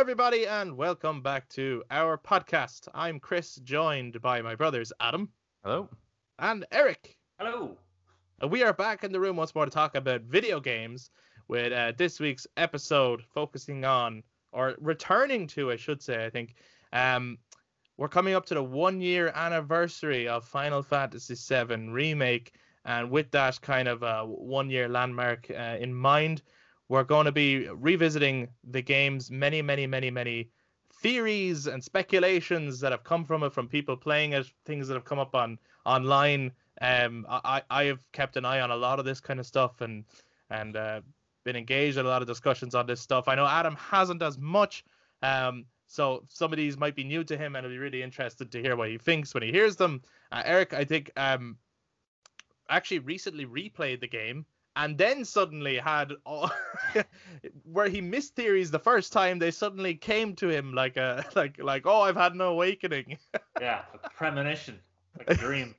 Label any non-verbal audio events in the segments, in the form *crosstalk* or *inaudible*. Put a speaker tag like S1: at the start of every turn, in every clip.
S1: everybody, and welcome back to our podcast. I'm Chris, joined by my brothers Adam
S2: Hello.
S1: and Eric.
S3: Hello.
S1: And we are back in the room once more to talk about video games with uh, this week's episode focusing on, or returning to, I should say, I think. Um, we're coming up to the one year anniversary of Final Fantasy VII Remake, and with that kind of uh, one year landmark uh, in mind, we're going to be revisiting the game's many, many, many, many theories and speculations that have come from it, from people playing it, things that have come up on online. Um, I, I have kept an eye on a lot of this kind of stuff and and uh, been engaged in a lot of discussions on this stuff. I know Adam hasn't as much, um, so some of these might be new to him, and I'll be really interested to hear what he thinks when he hears them. Uh, Eric, I think, um, actually recently replayed the game and then suddenly had all, *laughs* where he missed theories the first time they suddenly came to him like a *laughs* like like oh I've had an awakening. *laughs*
S3: Yeah, a premonition, like a dream.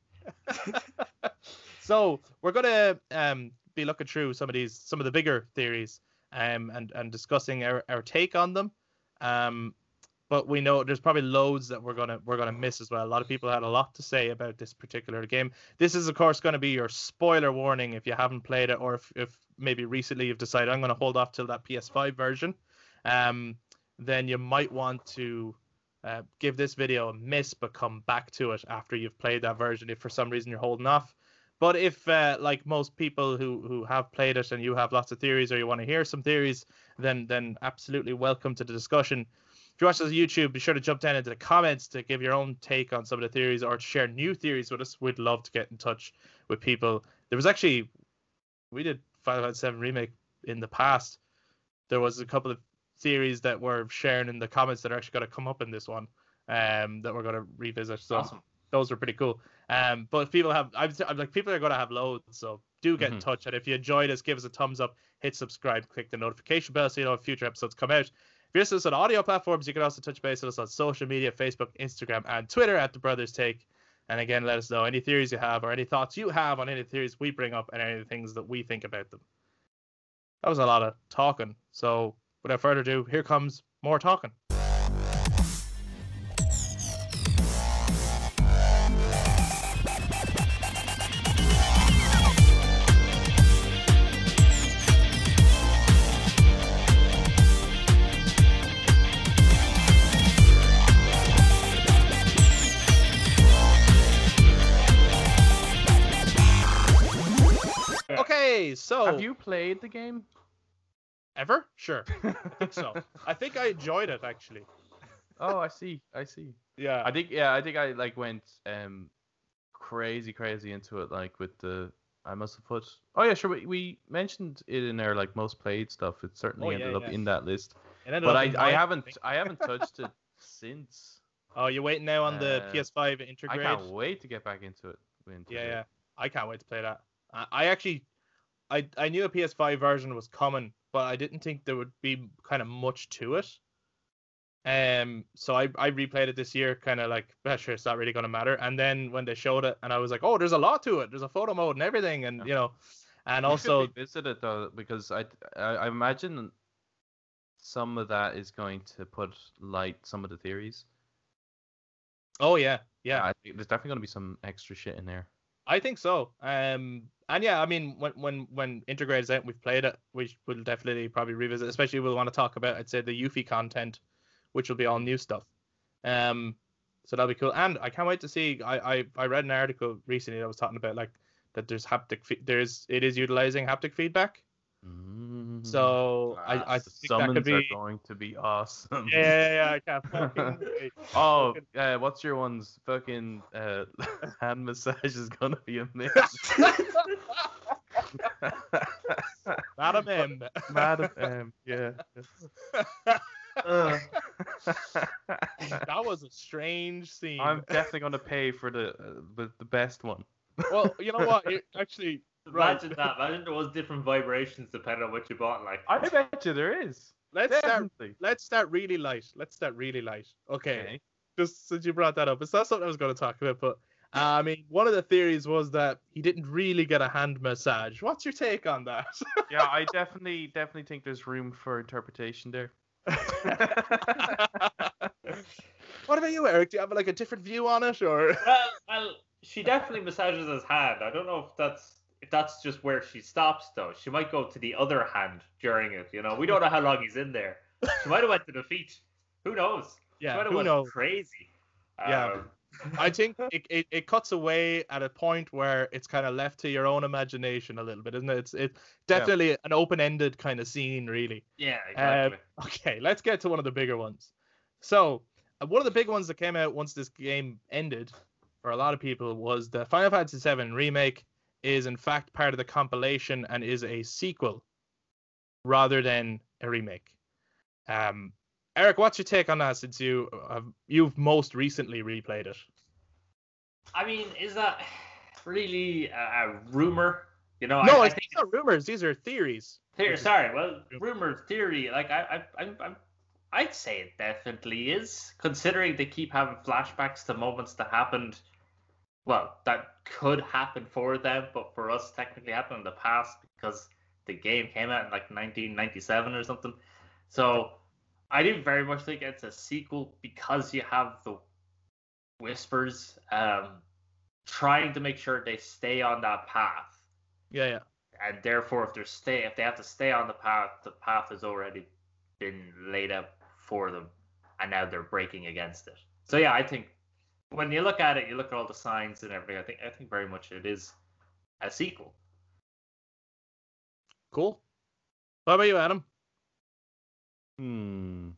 S1: so we're gonna um be looking through some of these some of the bigger theories um and and discussing our, our take on them um but we know there's probably loads that we're gonna we're gonna miss as well. A lot of people had a lot to say about this particular game. This is of course going to be your spoiler warning if you haven't played it or if, if maybe recently you've decided i'm going to hold off till that ps5 version. Um then you might want to uh, give this video a miss but come back to it after you've played that version if for some reason you're holding off. But if, uh, like most people who, who have played it and you have lots of theories or you want to hear some theories, then then absolutely welcome to the discussion. If you watch this on YouTube, be sure to jump down into the comments to give your own take on some of the theories or to share new theories with us. We'd love to get in touch with people. There was actually, we did Final Fantasy VII Remake in the past. There was a couple of theories that were sharing in the comments that are actually going to come up in this one um, that we're going to revisit. So
S3: Awesome.
S1: those were pretty cool. Um, but people have, I'm, I'm like, people are going to have loads, so do get in
S2: Mhm.
S1: touch. And if you enjoyed us, give us a thumbs up, hit subscribe, click the notification bell so you know when future episodes come out. If you're listening on audio platforms, you can also touch base with us on social media Facebook, Instagram, and Twitter at The Brothers Take. And again, let us know any theories you have or any thoughts you have on any theories we bring up and any things that we think about them. That was a lot of talking. So without further ado, here comes more talking.
S2: Have you played the game?
S1: ever? Sure. I think so. *laughs* I think I enjoyed it actually.
S2: oh, I see. I see.
S1: Yeah.
S2: I think yeah, I think I like went um crazy crazy into it like with the I must have put Oh yeah, sure we, we mentioned it in our like most played stuff. It certainly
S1: Oh, yeah,
S2: ended up in that list.
S1: It ended
S2: But I I haven't I *laughs* haven't touched it since.
S1: Oh, you're waiting now on the
S2: Uh,
S1: PS5
S2: I
S1: integrate.
S2: can't wait to get back into it. into
S1: Yeah,
S2: it.
S1: yeah. I can't wait to play that. I, I actually, I I knew a PS5 version was coming, but I didn't think there would be kind of much to it. Um, so I I replayed it this year, kind of like, well, sure, it's not really gonna matter. And then when they showed it, and I was like, oh, there's a lot to it. There's a photo mode and everything, and
S2: Yeah.
S1: you know, and
S2: should
S1: also
S2: revisit it though because I, I I imagine some of that is going to put light some of the theories.
S1: oh yeah, yeah.
S2: I think there's definitely going to be some extra shit in there.
S1: I think so. Um, and yeah, I mean, when when when Intergrade is out, and we've played it. We will definitely probably revisit. Especially we'll want to talk about, I'd say, the Yuffie content, which will be all new stuff. Um, so that'll be cool. And I can't wait to see. I I, I read an article recently that was talking about like that there's haptic. Fe- there's it is utilizing haptic feedback.
S2: Mm.
S1: So I I
S2: Ah, the
S1: think that could be.
S2: are going to be awesome.
S1: Yeah, yeah, yeah, I can't *laughs* fucking wait.
S2: Oh,
S1: Fucking-
S2: uh, what's your one's fucking uh, *laughs* hand massage is gonna be amazing.
S1: Madam M. *laughs*
S2: Madam M, yeah. Uh,
S1: that was a strange scene.
S2: I'm definitely gonna pay for the uh, the, the best one.
S1: Well, you know what? It, actually, Right.
S3: Imagine that. Imagine there was different vibrations depending on what you bought. Like,
S2: I bet you there is.
S1: let's start. Let's start really light. Let's start really light. Okay.
S2: Okay.
S1: Just since you brought that up, it's not something I was going to talk about, but uh, I mean, one of the theories was that he didn't really get a hand massage. What's your take on that? *laughs*
S2: Yeah, I definitely definitely think there's room for interpretation there. *laughs* *laughs*
S1: what about you, Eric? Do you have like a different view on it, or?
S3: well, well, she definitely massages his hand. I don't know if that's if that's just where she stops though. She might go to the other hand during it. You know, we don't know how long he's in there. She might have went to the feet. Who knows? she
S1: Yeah,
S3: might have
S1: who
S3: went
S1: knows?
S3: crazy.
S1: Yeah.
S3: Um,
S1: I think it, it, it cuts away at a point where it's kind of left to your own imagination a little bit, isn't it? It's it's definitely an open-ended kind of scene, really.
S3: yeah,
S1: Um,
S3: exactly.
S1: Okay, let's get to one of the bigger ones. So, uh, one of the big ones that came out once this game ended for a lot of people was the Final Fantasy VII remake is in fact part of the compilation and is a sequel rather than a remake. Um, Eric, what's your take on that since you you've most recently replayed it?
S3: I mean, is that really a, a rumor? You know,
S1: no,
S3: I, I
S1: it's
S3: think
S1: not rumors; these are theories.
S3: Theory, sorry, well, rumor theory. Like I, I, I'm, I'm, I'd say it definitely is, considering they keep having flashbacks to moments that happened. Well, that could happen for them, but for us, technically happened in the past because the game came out in like 1997 or something. So I do very much think it's a sequel because you have the whispers, um, trying to make sure they stay on that path
S1: Yeah, yeah.
S3: and therefore if they stay if they have to stay on the path the path has already been laid out for them and now they're breaking against it so yeah i think when you look at it you look at all the signs and everything i think i think very much it is a sequel
S1: Cool. What about you, Adam?
S2: Hmm.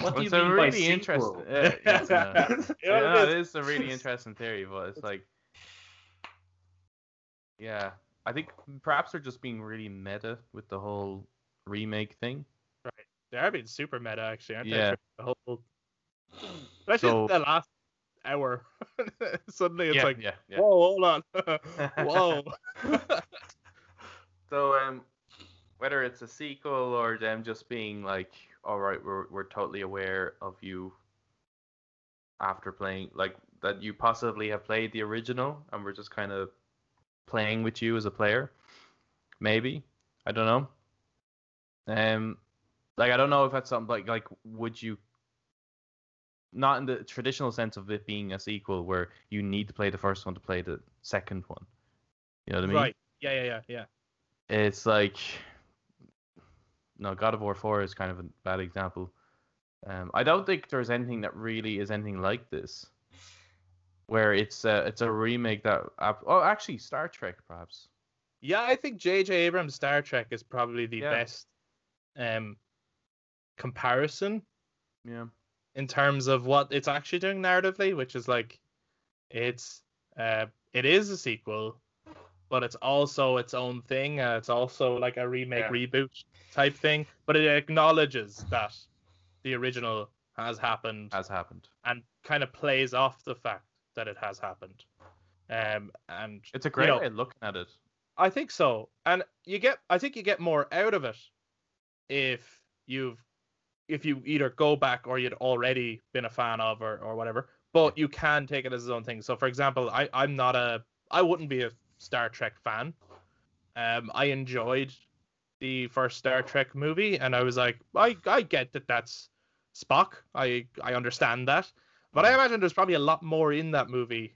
S3: what do you
S2: it's
S3: mean
S2: a
S3: by
S2: really
S3: sequel?
S2: interesting. *laughs* Yeah, it's, uh, *laughs*
S1: Yeah,
S2: yeah, no,
S1: it
S2: it
S1: is.
S2: is a really interesting theory, but it's like, yeah, I think perhaps they're just being really meta with the whole remake thing.
S1: Right, they are being super meta, actually, aren't
S2: Yeah.
S1: they? The whole, especially
S2: So-
S1: the last hour. *laughs* Suddenly, it's
S2: yeah,
S1: like,
S2: yeah, yeah.
S1: whoa, hold on, *laughs* whoa. *laughs*
S2: So um, whether it's a sequel or them just being like, all right, we're we're totally aware of you after playing like that you possibly have played the original and we're just kind of playing with you as a player. Maybe I don't know. Um, like I don't know if that's something like like would you not in the traditional sense of it being a sequel where you need to play the first one to play the second one. You know what I mean?
S1: right? Yeah, yeah, yeah, yeah.
S2: it's like no god of war 4 is kind of a bad example um i don't think there's anything that really is anything like this where it's a, it's a remake that oh actually star trek perhaps
S1: Yeah, I think J.J. Abrams' Star Trek is probably the
S2: Yeah.
S1: best um comparison
S2: yeah
S1: in terms of what it's actually doing narratively, which is like it's uh it is a sequel, but it's also its own thing. Uh, it's also like a remake
S3: Yeah.
S1: reboot type thing, but it acknowledges that the original has happened
S2: has happened
S1: and kind of plays off the fact that it has happened. Um and
S2: it's a great
S1: know,
S2: way of looking at it
S1: I think so. And you get I think you get more out of it if you've if you either go back or you'd already been a fan of or, or whatever. But you can take it as its own thing. So for example, I, I'm not a I wouldn't be a Star Trek fan. Um I enjoyed the first Star Trek movie and I was like, I, I get that that's Spock. I I understand that. But I imagine there's probably a lot more in that movie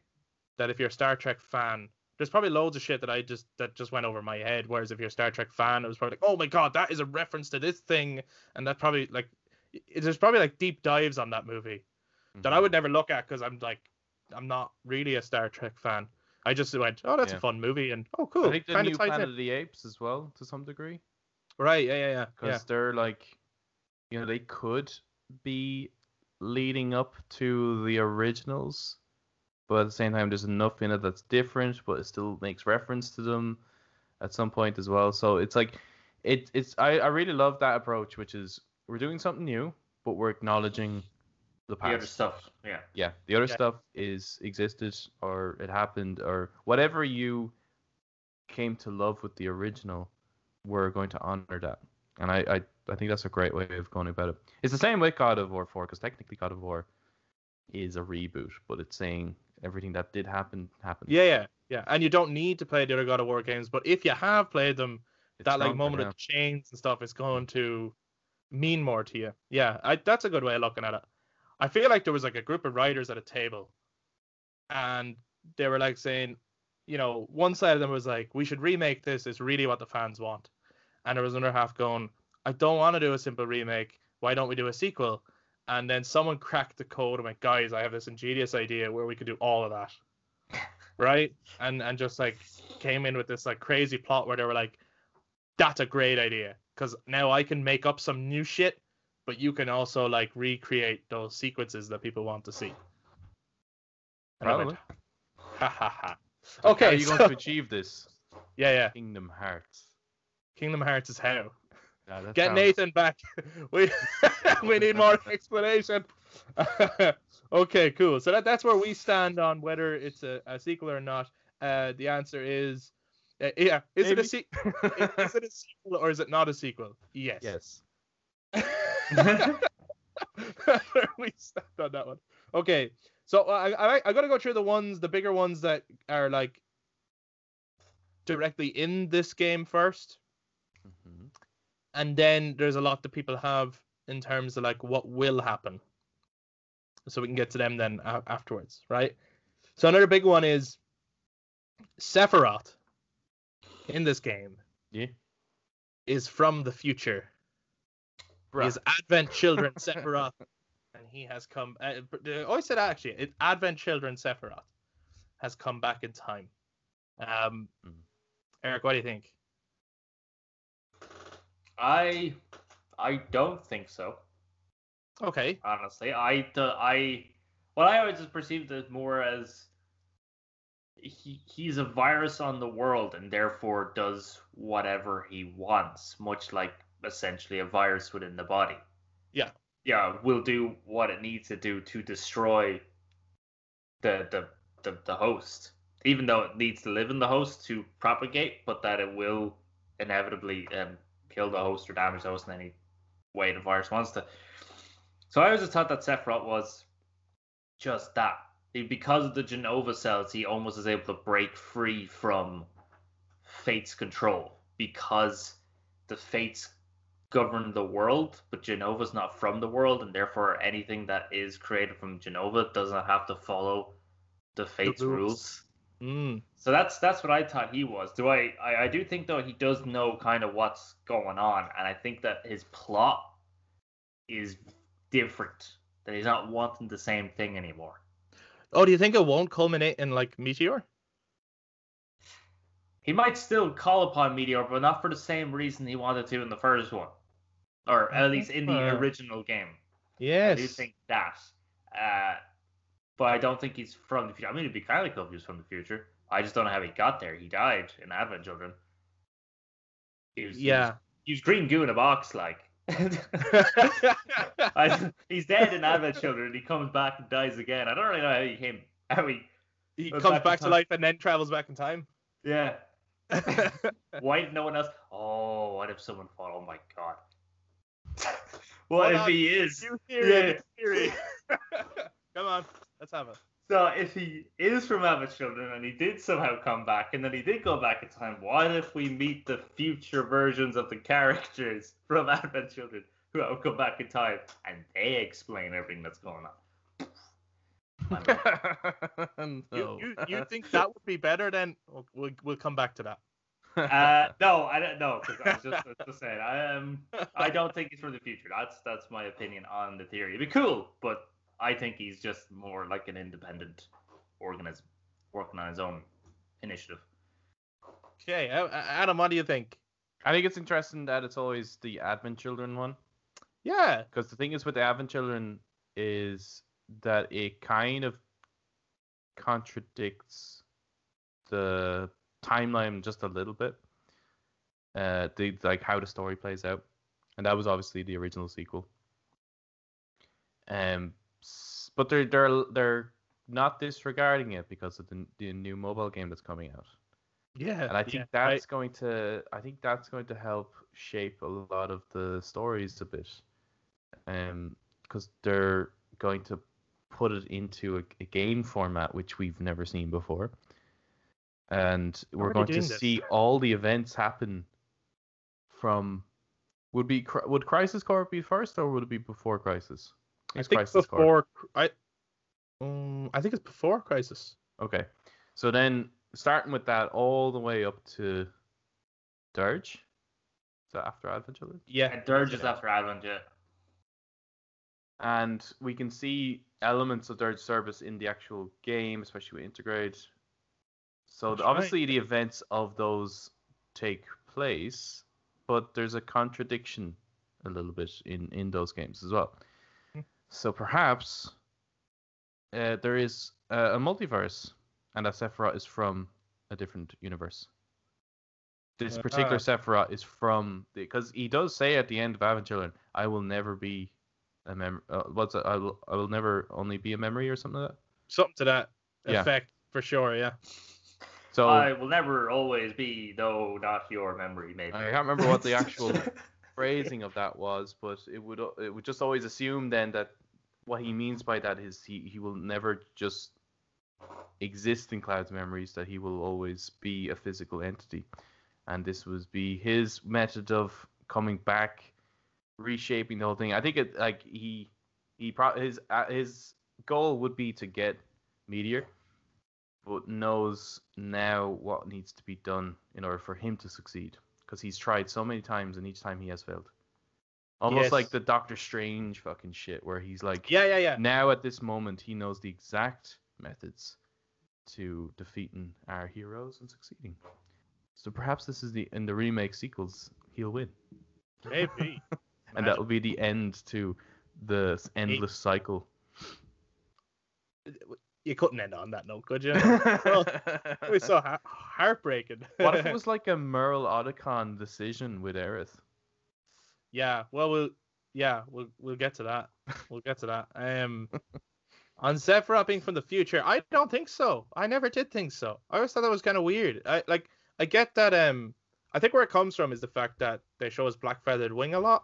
S1: that if you're a Star Trek fan, there's probably loads of shit that I just that just went over my head. Whereas if you're a Star Trek fan, it was probably like, oh my god, that is a reference to this thing, and that probably like there's probably like deep dives on that movie that I
S2: Mhm.
S1: would never look at because I'm like I'm not really a Star Trek fan. I just went, oh, that's
S2: Yeah.
S1: a fun movie, and oh, cool.
S2: i think the
S1: Kinda
S2: new planet
S1: in.
S2: of the apes as well to some degree
S1: Right? Yeah, yeah, yeah.
S2: because
S1: Yeah.
S2: they're like you know they could be leading up to the originals but at the same time there's enough in it that's different but it still makes reference to them at some point as well so it's like it, it's I, I really love that approach which is we're doing something new but we're acknowledging the
S3: the other
S2: past
S3: stuff yeah
S2: yeah the other
S1: Yeah.
S2: stuff is existed or it happened or whatever you came to love with the original we're going to honor that and i i, I think that's a great way of going about it it's the same with god of war 4 because technically god of war is a reboot but it's saying everything that did happen happened
S1: Yeah, yeah, yeah. And you don't need to play the other God of War games, but if you have played them,
S2: It's
S1: that like moment
S2: now.
S1: of the chains and stuff is going to mean more to you. Yeah, I, that's a good way of looking at it. I feel like there was like a group of writers at a table, and they were like saying, you know, one side of them was like, we should remake this. It's really what the fans want, and there was another half going, I don't want to do a simple remake. Why don't we do a sequel? And then someone cracked the code and went, guys, I have this ingenious idea where we could do all of that, *laughs* right? And and just like came in with this like crazy plot where they were like, that's a great idea because now I can make up some new shit, but you can also like recreate those sequences that people want to see. And I went,
S2: Probably.
S1: ha ha ha.
S2: How
S1: Okay,
S2: are you
S1: so-
S2: going to achieve this? *laughs*
S1: yeah, yeah.
S2: Kingdom Hearts.
S1: Kingdom Hearts is how.
S2: Yeah,
S1: Get
S2: sounds-
S1: Nathan back. *laughs* We *laughs* we need more explanation. okay, cool. So that, that's where we stand on whether it's a, a sequel or not. Uh, the answer is, uh, yeah. Is it a
S2: Maybe.
S1: se- *laughs* is it a sequel or is it not a sequel? Yes.
S2: Yes. *laughs*
S1: we stopped on that one. Okay, so I, I I gotta go through the ones, the bigger ones that are like directly in this game first,
S2: Mhm.
S1: and then there's a lot that people have in terms of like what will happen. So we can get to them then afterwards, right? So another big one is Sephiroth in this game
S2: Yeah.
S1: is from the future. He is Advent Children *laughs* Sephiroth, and he has come. Uh, but, uh, oh, I said actually, it, Advent Children Sephiroth has come back in time. Um,
S2: Mhm.
S1: Eric, what do you think?
S3: I I don't think so.
S1: Okay,
S3: honestly. I the I what I always just perceived it more as he he's a virus on the world and therefore does whatever he wants, much like essentially a virus within the body.
S1: Yeah.
S3: Yeah, will do what it needs to do to destroy the the the, the host. Even though it needs to live in the host to propagate, but that it will inevitably um, kill the host or damage the host in any way the virus wants to. So I always just thought that Sephiroth was just that. Because of the Jenova cells, he almost is able to break free from Fate's control. Because the Fates govern the world, but Jenova's not from the world, and therefore anything that is created from Jenova does not have to follow the Fates
S1: rules.
S3: rules.
S1: mm,
S3: So that's that's what I thought he was. Do I, I I do think though he does know kind of what's going on, and I think that his plot is different. That he's not wanting the same thing anymore.
S1: Oh, do you think it won't culminate in like Meteor?
S3: He might still call upon Meteor, but not for the same reason he wanted to in the first one, or at least in the original game. I
S1: Yes.
S3: do think that. Uh, but I don't think he's from the future. I mean, it'd be kind of cool if he was from the future. I just don't know how he got there. He died in Advent Children. He was, he was-
S1: yeah.
S3: he was green goo in a box, like. *laughs* I, he's dead in Advent Children. and He comes back and dies again. I don't really know how he came. How he?
S1: he comes
S3: back
S1: back to
S3: time.
S1: life and then travels back in time.
S3: Yeah. *laughs* Why did no one else? Oh, what if someone fought? Oh my god. what
S1: Hold
S3: if he is?
S1: New theory.
S3: Yeah.
S1: new theory. *laughs* Come on, let's have it.
S3: So if he is from Advent Children and he did somehow come back and then he did go back in time, what if we meet the future versions of the characters from *laughs* Advent Children who have come back in time and they explain everything that's going on? *laughs*
S1: You,
S2: no.
S1: you, you think that would be better? Then we'll, we'll, we'll come back to that.
S3: Uh, no, I don't know because I was just, just saying I um I don't think he's from the future. That's that's my opinion on the theory. It'd be cool, but I think he's just more like an independent organism working on his own initiative.
S1: Okay, Adam, what do you think?
S2: I think it's interesting that it's always the Advent Children one.
S1: Yeah,
S2: Because the thing is with the Advent Children is that it kind of contradicts the timeline just a little bit. Uh, the like how the story plays out, and that was obviously the original sequel. Um, but they're they're they're not disregarding it because of the the new mobile game that's coming out
S1: yeah,
S2: and I think
S1: yeah,
S2: that's
S1: right.
S2: going to I think that's going to help shape a lot of the stories a bit, um, because they're going to put it into a, a game format which we've never seen before, and we're going to
S1: this?
S2: see all the events happen from Would be would Crisis Core be first or would it be before Crisis?
S1: I think
S2: Crisis Core.
S1: before I, um, I think it's before Crisis.
S2: Okay. So then starting with that all the way up to Dirge. Is that after Advent Children?
S1: Yeah,
S3: And Dirge is after Advent, yeah.
S2: And we can see elements of Dirge of Cerberus in the actual game, especially with Intergrade. So
S1: That's
S2: the-
S1: right.
S2: obviously the events of those take place, but there's a contradiction a little bit in in those games as well. So perhaps uh, there is uh, a multiverse, and that Sephiroth is from a different universe. This particular
S1: Ah.
S2: Sephiroth is from because he does say at the end of Advent Children, "I will never be a mem. Uh, what's it? I will. I will never only be a memory or something like that."
S1: something to that
S2: Yeah.
S1: effect for sure. Yeah.
S2: So
S3: I will never always be, though not your memory, maybe.
S2: I can't remember what the actual *laughs* phrasing of that was, but it would it would just always assume then that what he means by that is he, he will never just exist in Cloud's memories, that he will always be a physical entity. And this would be his method of coming back, reshaping the whole thing. I think it like he he pro- his uh, his goal would be to get Meteor, but knows now what needs to be done in order for him to succeed because he's tried so many times and each time he has failed. Almost
S1: Yes.
S2: like the Doctor Strange fucking shit, where he's like,
S1: Yeah, yeah, yeah.
S2: now at this moment he knows the exact methods to defeating our heroes and succeeding. So perhaps this is the in the remake sequels he'll win,
S1: Maybe. *laughs*
S2: and that will be the end to the endless cycle.
S1: You couldn't end on that note, could you? it was so ha- heartbreaking.
S2: what if it *laughs* was like a Meryl Otacon decision with Aerith?
S1: Yeah, well, we'll yeah, we'll we'll get to that. We'll get to that. Um, *laughs* on Sephiroth being from the future, I don't think so. I never did think so. I always thought that was kind of weird. I like I get that. Um, I think where it comes from is the fact that they show his black feathered wing a lot,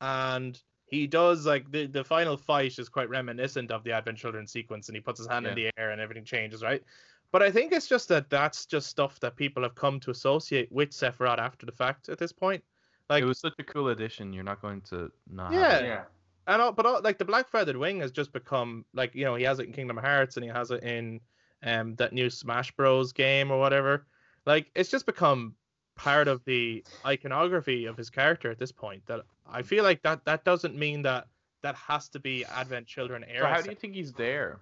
S1: and he does like the the final fight is quite reminiscent of the Advent Children sequence, and he puts his hand in the air and everything changes, right? But I think it's just that that's just stuff that people have come to associate with Sephiroth after the fact at this point. Like
S2: it was such a cool addition. You're not going to not.
S1: Yeah.
S2: Have it.
S3: yeah.
S1: and all, but all, like the black feathered wing has just become like you know he has it in Kingdom Hearts and he has it in um that new Smash Bros game or whatever. Like it's just become part of the iconography of his character at this point. That I feel like that that doesn't mean that that has to be Advent Children
S2: So
S1: era.
S2: how do you think he's there?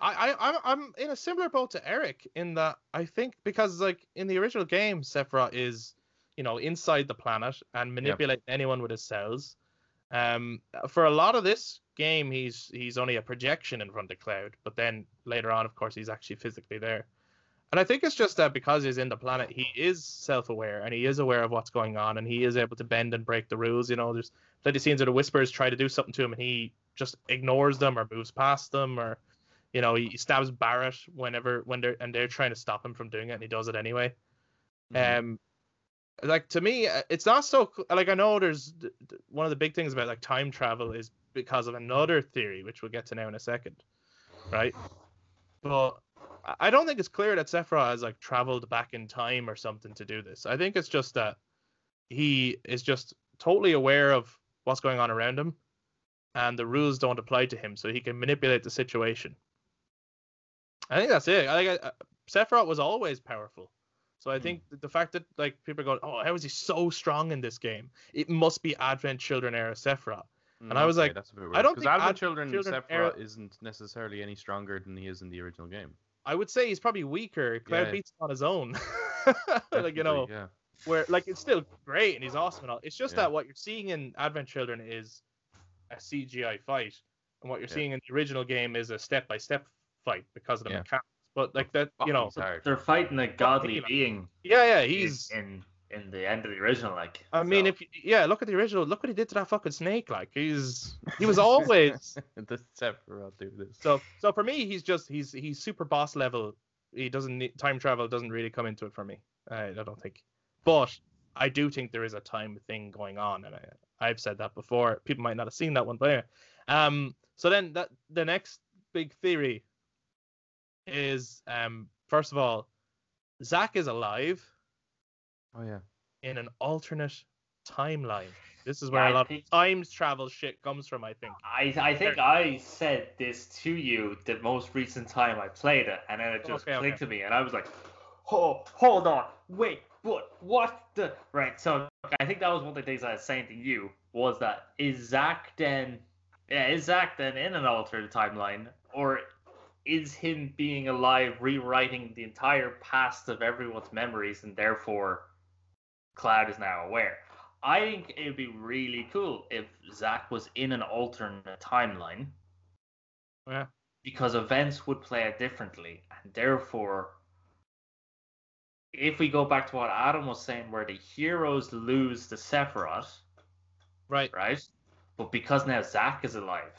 S1: I, I I'm I'm in a similar boat to Eric in that I think because like in the original game, Sephiroth is you know inside the planet and manipulating anyone with his cells. Um, for a lot of this game, he's he's only a projection in front of Cloud, but then later on, of course, he's actually physically there. And I think it's just that because he's in the planet, he is self-aware and he is aware of what's going on, and he is able to bend and break the rules. You know, there's plenty of scenes where the Whispers try to do something to him, and he just ignores them or moves past them, or you know, he stabs Barret whenever when they're and they're trying to stop him from doing it, and he does it anyway.
S2: Mhm.
S1: Um, like to me, uh, it's not so like I know there's th- th- one of the big things about like time travel is because of another theory, which we'll get to now in a second, right? But I- I don't think it's clear that Sephiroth has like traveled back in time or something to do this. I think it's just that he is just totally aware of what's going on around him, and the rules don't apply to him, so he can manipulate the situation. I think that's it. I think uh, Sephiroth was always powerful. So I
S2: Hmm.
S1: think the fact that like people are going, oh, how is he so strong in this game? It must be Advent Children era Sephiroth.
S2: Mm,
S1: and I was
S2: okay,
S1: like,
S2: that's a bit
S1: I don't think
S2: Advent
S1: Ad-
S2: Children,
S1: Children
S2: Sephiroth
S1: era-
S2: isn't necessarily any stronger than he is in the original game.
S1: I would say he's probably weaker. Cloud
S2: Yeah.
S1: beats him on his own. *laughs* like you know,
S2: yeah.
S1: where like it's still great and he's awesome and all. It's just
S2: Yeah.
S1: that what you're seeing in Advent Children is a CGI fight, and what you're
S2: Yeah.
S1: seeing in the original game is a step-by-step fight because of the
S2: Yeah.
S1: mechanics. But like that, you know,
S2: he's.
S3: They're fighting a godly being
S1: yeah, yeah,
S3: in-
S1: he's.
S3: in in the end of the original, like.
S1: I mean, if you, yeah, look at the original. Look what he did to that fucking snake. Like he's he was always *laughs*
S2: the Sephiroth do this. *laughs*
S1: so. So for me, he's just he's he's super boss level. He doesn't need time travel. Doesn't really come into it for me. I, I don't think. But I do think there is a time thing going on, and I I've said that before. People might not have seen that one, but anyway. Um. So then that the next big theory is um first of all, Zack is alive
S2: Oh yeah.
S1: in an alternate timeline. This is where
S3: Yeah,
S1: a
S3: I
S1: lot
S3: think-
S1: of times travel shit comes from, I think.
S3: I I think I said this to you the most recent time I played it, and then it just
S1: Okay, okay.
S3: clicked to me, and I was like, "Oh, hold on, wait, what? What the?" Right. So I think that was one of the things I was saying to you was that is Zack then, yeah, is Zack then in an altered timeline, or is him being alive rewriting the entire past of everyone's memories, and therefore Cloud is now aware? I think it'd be really cool if Zack was in an alternate timeline
S1: Yeah.
S3: because events would play out differently, and therefore, if we go back to what Adam was saying, where the heroes lose the Sephiroth,
S1: Right.
S3: right? But because now Zack is alive,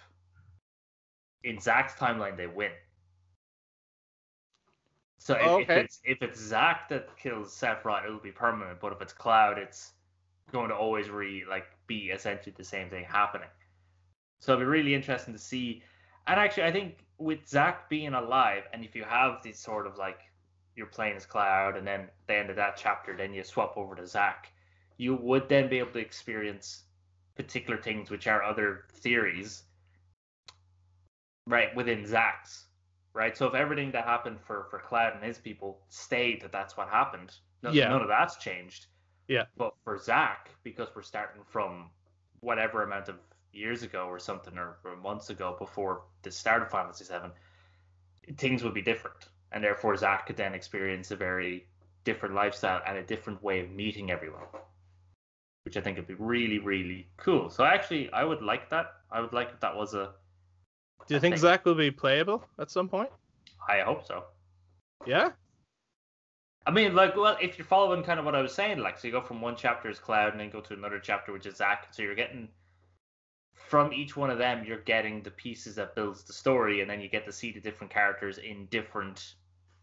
S3: in Zack's timeline they win. So if,
S1: Oh,
S3: if it's if it's Zack that kills Sephiroth, it'll be permanent. But if it's Cloud, it's going to always re like be essentially the same thing happening. So it'll be really interesting to see. And actually, I think with Zack being alive, and if you have this sort of like you're playing as Cloud, and then the end of that chapter, then you swap over to Zack, you would then be able to experience particular things which are other theories, right, within Zach's, right? So if everything that happened for for Cloud and his people stayed, that that's what happened. No,
S1: Yeah.
S3: None of that's changed.
S1: Yeah.
S3: But for Zack, because we're starting from whatever amount of years ago or something, or, or months ago before the start of Final Fantasy VII, things would be different, and therefore Zack could then experience a very different lifestyle and a different way of meeting everyone, which I think would be really, really cool. So actually, I would like that. I would like if that was a.
S1: Do you
S3: I
S1: think
S3: think-
S1: Zack will be playable at some point?
S3: I hope so.
S1: Yeah.
S3: I mean, like, well, if you're following kind of what I was saying, like, so you go from one chapter as Cloud and then go to another chapter, which is Zack. So you're getting from each one of them, you're getting the pieces that builds the story, and then you get to see the different characters in different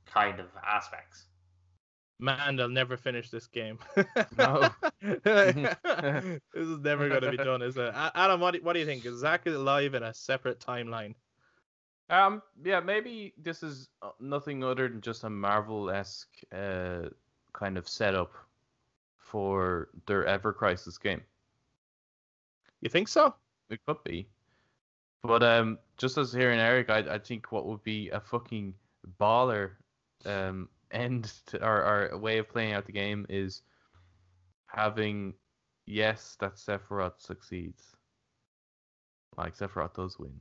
S3: kind of aspects.
S1: Man, they'll never finish this game. *laughs*
S2: No.
S1: this is never going to be done, is it? Adam, what do, what do you think? Is Zack alive in a separate timeline?
S2: Um, yeah, maybe this is uh, nothing other than just a Marvel-esque uh, kind of setup for their Ever Crisis game.
S1: You think so?
S2: It could be. But um, just as hearing Eric, I, I think what would be a fucking baller um, end to, or a way of playing out the game is having, yes, that Sephiroth succeeds. Like, Sephiroth does win.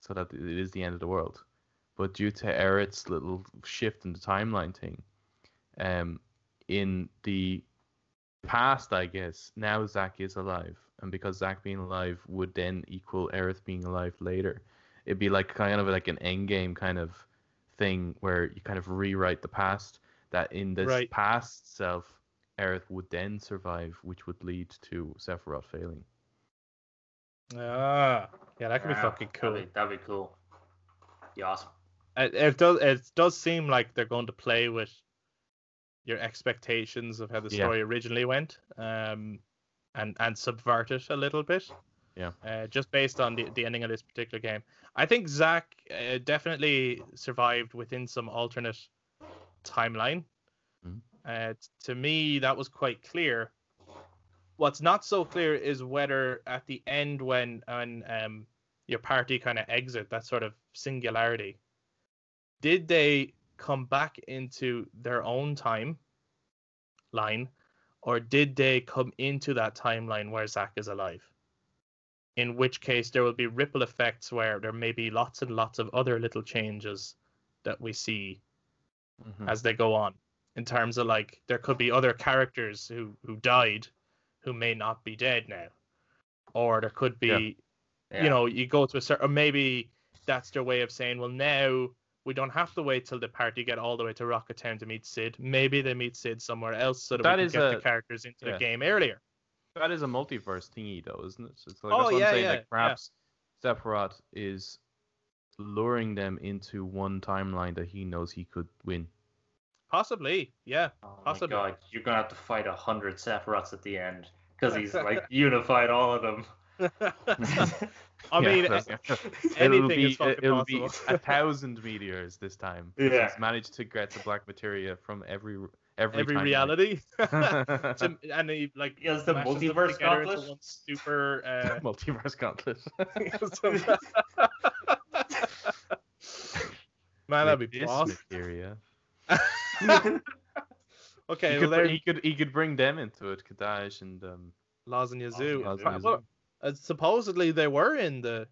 S2: So that it is the end of the world. But due to Aerith's little shift in the timeline thing, um, in the past, I guess, now Zack is alive. And because Zack being alive would then equal Aerith being alive later. It'd be like kind of like an end game kind of thing where you kind of rewrite the past. That in this
S1: Right.
S2: past self, Aerith would then survive, which would lead to Sephiroth failing.
S1: Ah, yeah, that could be fucking cool.
S3: That'd be, that'd be cool. Be awesome.
S1: It, it does. It does seem like they're going to play with your expectations of how the
S2: Yeah.
S1: story originally went, um, and and subvert it a little bit.
S2: Yeah.
S1: Uh, just based on the, the ending of this particular game, I think Zack uh, definitely survived within some alternate timeline.
S2: Mhm.
S1: Uh, t- to me, that was quite clear. What's not so clear is whether at the end, when when um, your party kind of exit that sort of singularity, did they come back into their own time line, or did they come into that timeline where Zack is alive? In which case, there will be ripple effects where there may be lots and lots of other little changes that we see
S2: Mhm.
S1: as they go on. In terms of like, there could be other characters who who died, who may not be dead now, or there could be,
S2: Yeah.
S3: Yeah.
S1: you know, you go to a certain, or maybe that's their way of saying, well, now we don't have to wait till the party get all the way to Rocket Town to meet Sid. Maybe they meet Sid somewhere else so that,
S2: That
S1: we can get the characters into
S2: yeah.
S1: the game earlier.
S2: That is a multiverse thingy, though, isn't it? It's like,
S1: Oh,
S2: that's what
S1: yeah,
S2: I'm saying.
S1: yeah, yeah.
S2: Like perhaps Sephiroth is luring them into one timeline that he knows he could win.
S1: Possibly, yeah.
S3: Oh my
S1: Possibly.
S3: god, you're gonna have to fight a hundred Sephiroths at the end because he's *laughs* like unified all of them. *laughs*
S1: I
S2: Yeah,
S1: mean, *laughs*
S2: that's- it'll
S1: anything
S2: be
S1: is fucking
S2: it'll be a thousand meteors this time.
S3: Yeah.
S2: He's managed to get the black materia from every every,
S1: every reality. *laughs* To- *laughs* and he like
S3: He has the
S1: mashes them
S3: multiverse
S1: together into
S3: gauntlet.
S1: one super. *laughs* Uh,
S2: multiverse gauntlet.
S1: Man, that'd be
S2: This
S1: boss.
S2: Materia.
S1: Okay,
S2: he,
S1: well,
S2: could, br-
S1: there,
S2: he could he could bring them into it, Kadaj and um.
S1: Loz and Yazoo.
S3: Loz
S2: and
S1: Well,
S2: Yazoo.
S1: supposedly they were in the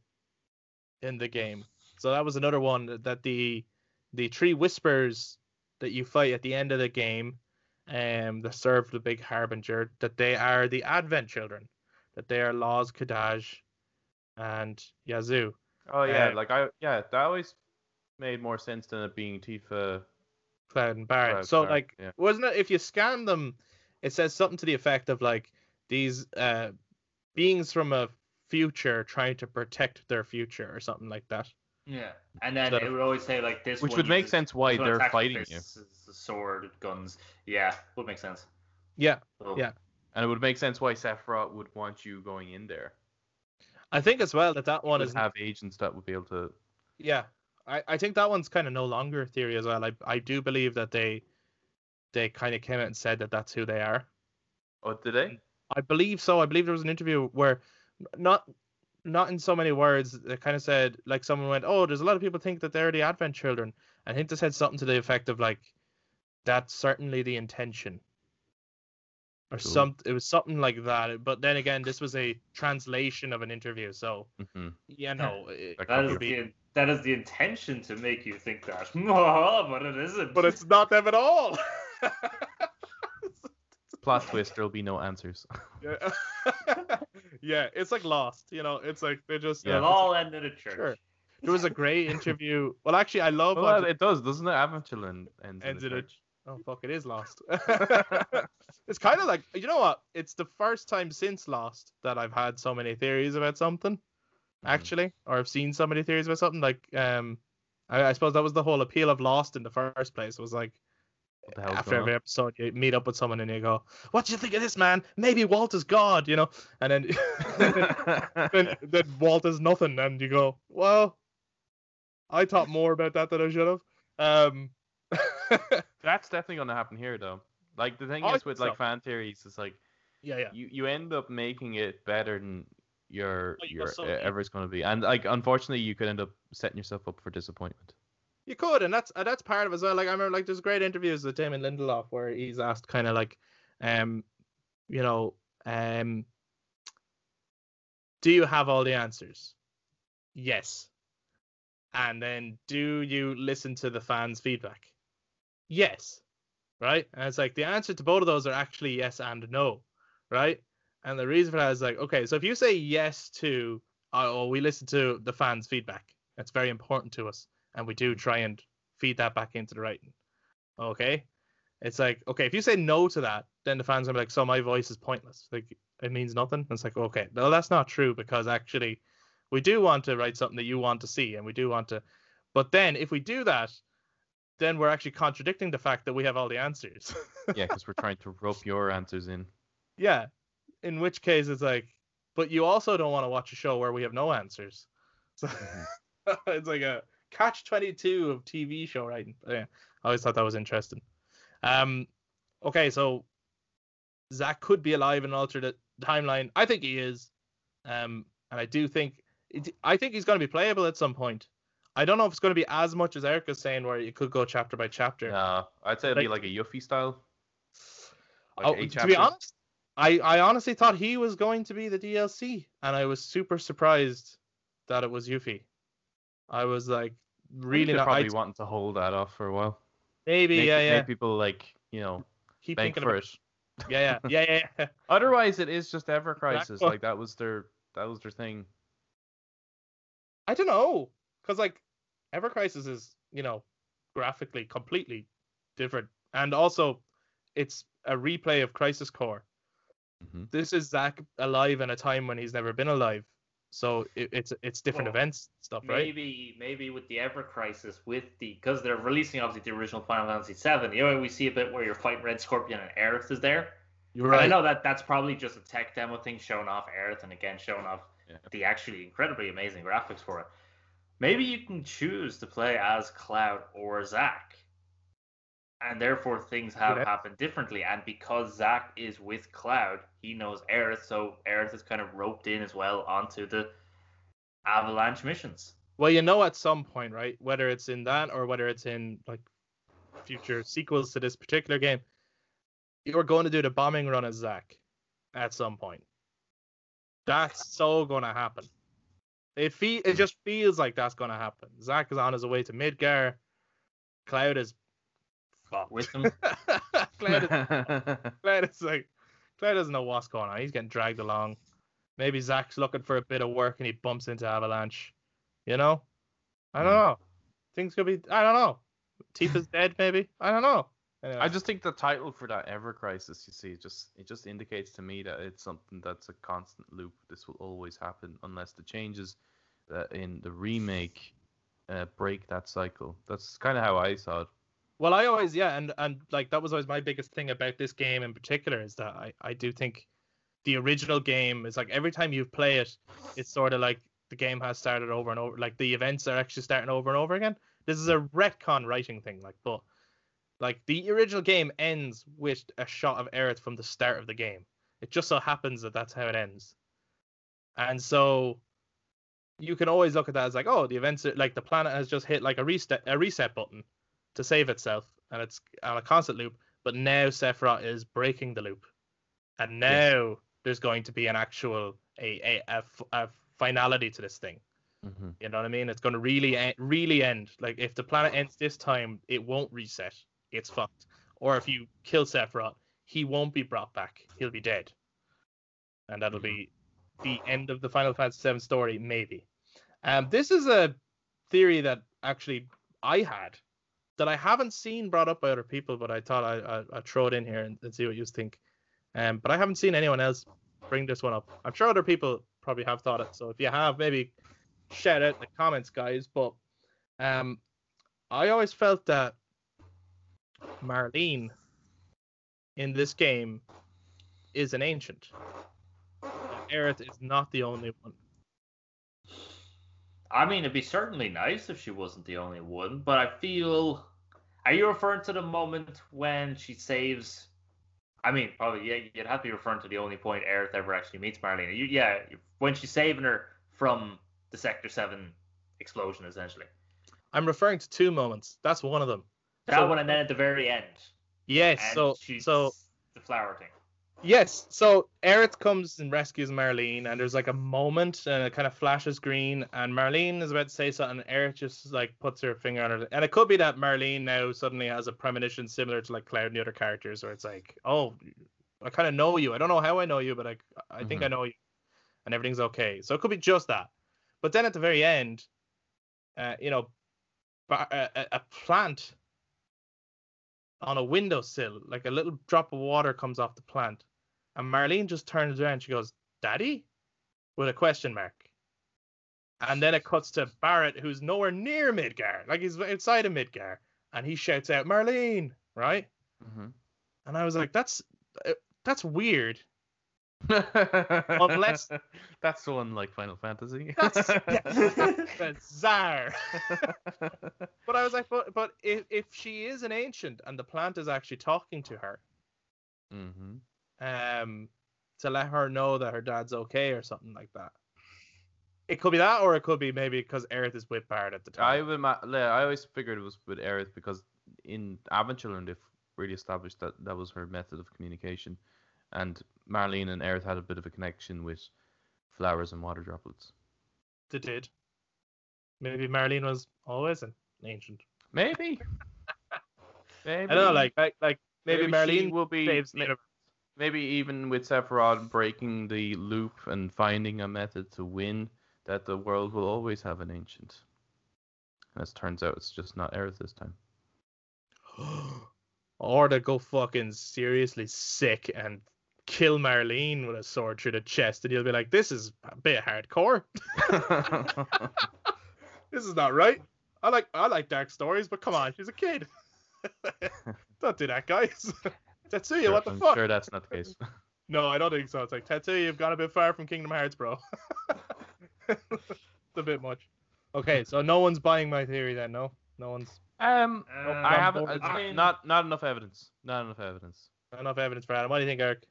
S1: in the game, so that was another one that the the tree whispers that you fight at the end of the game, um, that serve the big harbinger, that they are the Advent children, that they are Loz, Kadaj, and Yazoo.
S2: Oh yeah,
S1: Uh,
S2: like I yeah that always made more sense than it being Tifa.
S1: Cloud and Barret.
S2: Cloud,
S1: so
S2: sorry,
S1: like,
S2: yeah.
S1: wasn't it if you scan them, it says something to the effect of like these uh beings from a future trying to protect their future or something like that.
S3: Yeah, and then
S1: So-
S3: it would always say like this,
S2: Which would make sense why they're fighting you.
S3: fists, this is the sword, guns. Yeah, would make sense.
S1: Yeah,
S3: So-
S1: Yeah.
S2: And it would make sense why Sephiroth would want you going in there.
S1: I think as well that that one
S2: Would
S1: is
S2: have agents that would be able to.
S1: yeah. I, I think that one's kind of no longer a theory as well. I I do believe that they they kind of came out and said that that's who they are.
S2: Oh, did they?
S1: I believe so. I believe there was an interview where not not in so many words. They kind of said like someone went, "Oh, there's a lot of people think that they're the Advent children." I think they said something to the effect of like, "That's certainly the intention," or
S2: Cool.
S1: some. It was something like that. But then again, this was a translation of an interview, so
S2: hmm
S1: you know. *laughs* it-
S2: That
S3: That
S2: could be.
S3: the that is the intention to make you think that, *laughs* but it isn't.
S1: but it's not them at all. *laughs*
S2: Plot twist. There'll be no answers. *laughs*
S1: yeah. *laughs* yeah, it's like Lost. You know, it's like they just.
S2: Yeah.
S3: It'll all end in a church.
S1: Sure. There was a great *laughs* interview. Well, actually, I love
S2: well,
S1: watching-
S2: it does, doesn't it? Advent Children ends,
S1: ends
S2: in
S1: in
S2: a
S1: a
S2: church.
S1: Oh fuck! It is Lost. it's kind of like you know what? It's the first time since Lost that I've had so many theories about something, actually, or I've seen so many theories about something. Like, um, I, I suppose that was the whole appeal of Lost in the first place. It was like
S2: What the hell's
S1: after every
S2: on?
S1: episode, you meet up with someone and you go, "What do you think of this man? Maybe Walt is God," you know, and then *laughs* then, *laughs* then Walt is nothing, and you go, "Well, I thought more about that than I should have." Um. *laughs*
S2: That's definitely going to happen here, though. Like the thing
S1: I
S2: is with
S1: so.
S2: like fan theories, it's like
S1: yeah, yeah.
S2: you you end up making it better than your
S1: Oh,
S2: your
S1: so-
S2: uh, ever is going to be, and like unfortunately, you could end up setting yourself up for disappointment.
S1: You could, and that's that's part of it as well. Like I remember, like there's great interviews with Damon Lindelof where he's asked kind of like, um, you know, um, do you have all the answers? Yes. And then do you listen to the fans' feedback? Yes. Right? And it's like the answer to both of those are actually yes and no. Right? And the reason for that is like, okay, so if you say yes to, oh, we listen to the fans' feedback, that's very important to us and we do try and feed that back into the writing. Okay, it's like okay, if you say no to that, then the fans are like, so my voice is pointless. Like it means nothing. And it's like okay, no, that's not true because actually, we do want to write something that you want to see, and we do want to. But then if we do that, then we're actually contradicting the fact that we have all the answers. *laughs*
S2: Yeah, because we're trying to rope your answers in.
S1: yeah. In which case, it's like, but you also don't want to watch a show where we have no answers. So *laughs* mm-hmm. it's like a catch 22 of TV show writing. Yeah, I always thought that was interesting. Um, okay, so Zack could be alive in an alternate timeline. I think he is. Um, and I do think, it, I think he's going to be playable at some point. I don't know if it's going to be as much as Erica's saying, where you could go chapter by chapter.
S2: No, I'd say it'd be
S1: Like-
S2: like a Yuffie style. Like
S1: oh, to be honest, I, I honestly thought he was going to be the DLC, and I was super surprised that it was Yuffie. I was like, really not.
S2: probably
S1: I'd-
S2: wanting to hold that off for a while.
S1: maybe,
S2: Make,
S1: yeah, yeah.
S2: make people like you know
S1: Keep thinking
S2: for
S1: about,
S2: it. *laughs*
S1: yeah, yeah, yeah, yeah. *laughs*
S2: Otherwise, it is just Ever Crisis. Like that was their that was their thing.
S1: I don't know, cause like Ever Crisis is, you know, graphically completely different, and also it's a replay of Crisis Core.
S2: Mhm.
S1: This is Zack alive in a time when he's never been alive, so it, it's it's different
S3: Well,
S1: events stuff, right?
S3: Maybe maybe with the Ever Crisis, with the because they're releasing obviously the original Final Fantasy VII. You know, we see a bit where you're fighting Red Scorpion and Aerith is there.
S1: You're
S3: And I know that that's probably just a tech demo thing showing off Aerith and again showing off
S2: Yeah.
S3: the actually incredibly amazing graphics for it. Maybe you can choose to play as Cloud or Zack. And therefore things have
S1: Yeah.
S3: happened differently. And because Zack is with Cloud, he knows Aerith, so Aerith is kind of roped in as well onto the Avalanche missions.
S1: Well, you know, at some point, right? Whether it's in that or whether it's in like future sequels to this particular game, you're going to do the bombing run as Zack at some point. That's so going to happen. It fe- it hmm. just feels like that's going to happen. Zack is on his way to Midgar. Cloud is fucked.
S3: With them.
S1: Cloud, is, Cloud is like Cloud doesn't know what's going on. He's getting dragged along. Maybe Zack's looking for a bit of work and he bumps into Avalanche. You know? I don't
S2: Hmm.
S1: know. Things could be I don't know. Tifa's *laughs* dead maybe? I don't know. Anyway.
S2: I just think the title for that Ever Crisis, you see, just it just indicates to me that it's something that's a constant loop. This will always happen unless the changes uh, in the remake uh, break that cycle. That's kind of how I saw it.
S1: Well, I always yeah, and and like that was always my biggest thing about this game in particular is that I I do think the original game is like every time you play it, it's sort of like the game has started over and over. Like the events are actually starting over and over again. This is a retcon writing thing, like but like the original game ends with a shot of Aerith from the start of the game. It just so happens that that's how it ends, and so you can always look at that as like, oh, the events are like the planet has just hit like a reset a reset button to save itself, and it's on a constant loop. But now Sephiroth is breaking the loop, and now there's going to be an actual a a a finality to this thing.
S2: Mm-hmm.
S1: You know what I mean? It's going to really en- really end. Like if the planet ends this time, it won't reset. It's fucked. Or if you kill Sephiroth, he won't be brought back. He'll be dead, and that'll be the end of the Final Fantasy VII story, maybe. Um, this is a theory that actually I had that I haven't seen brought up by other people, but I thought I, I, I'd throw it in here and, and see what you think. Um, but I haven't seen anyone else bring this one up. I'm sure other people probably have thought it. So if you have, maybe shout out in the comments, guys. But um, I always felt that Marlene in this game is an ancient. Aerith is not the only one.
S3: I mean, it'd be certainly nice if she wasn't the only one, but I feel. Are you referring to the moment when she saves? I mean, probably yeah. You'd have to be referring to the only point Aerith ever actually meets Marlene. You, yeah, when she's saving her from the Sector Seven explosion, essentially.
S1: I'm referring to two moments. That's one of them.
S3: That
S1: So-
S3: one, and then at the very end.
S1: Yes. So
S3: she's
S1: so
S3: the flower thing.
S1: Yes, so Aerith comes and rescues Marlene, and there's like a moment, and it kind of flashes green, and Marlene is about to say something, and Aerith just like puts her finger on it, and it could be that Marlene now suddenly has a premonition similar to like Cloud and the other characters, where it's like, oh, I kind of know you. I don't know how I know you, but I I think I know you, and everything's okay. So it could be just that. But then at the very end, uh, you know, a- a plant on a windowsill, like a little drop of water comes off the plant. And Marlene just turns around. She goes, "Daddy," with a question mark. And then it cuts to Barret, who's nowhere near Midgar, like he's outside of Midgar, and he shouts out, "Marlene!" Right?
S2: Mm-hmm.
S1: And I was like, "That's uh, that's weird."
S2: Unless *laughs* that's the one like Final Fantasy.
S1: That's yeah, *laughs* bizarre. *laughs* But I was like, "But but if if she is an ancient and the plant is actually talking to her,
S2: mm-hmm.
S1: um, to let her know that her dad's okay or something like that." It could be that, or it could be maybe because Aerith is with Barret at the
S2: I
S1: time.
S2: would ma- yeah, I always figured it was with Aerith because in Advent Children they've really established that that was her method of communication, and Marlene and Aerith had a bit of a connection with flowers and water droplets.
S1: They did. Maybe Marlene was always an ancient.
S2: Maybe. *laughs* maybe.
S1: I don't know, like like like maybe,
S2: she
S1: Marlene
S2: will be.
S1: saves
S2: ma- maybe even with Sephiroth breaking the loop and finding a method to win, that the world will always have an ancient. As turns out, it's just not Aerith this time. *gasps*
S1: or to go fucking seriously sick and kill Marlene with a sword through the chest, and you'll be like, "This is a bit hardcore. *laughs* this is not right." I like I like dark stories, but come on, she's a kid. *laughs* don't do that, guys. *laughs* Tetsuya,
S2: Sure,
S1: what the
S2: I'm
S1: fuck?
S2: sure that's not the case.
S1: No, I don't think so. It's like Tetsuya, you've gone a bit far from Kingdom Hearts, bro. it's a bit much. Okay, so no one's buying my theory then, no? No one's
S2: Um,
S3: Uh,
S2: I haven't.
S3: I mean-
S2: not not enough evidence. Not enough evidence.
S1: Not enough evidence for Adam. What do you think, Eric?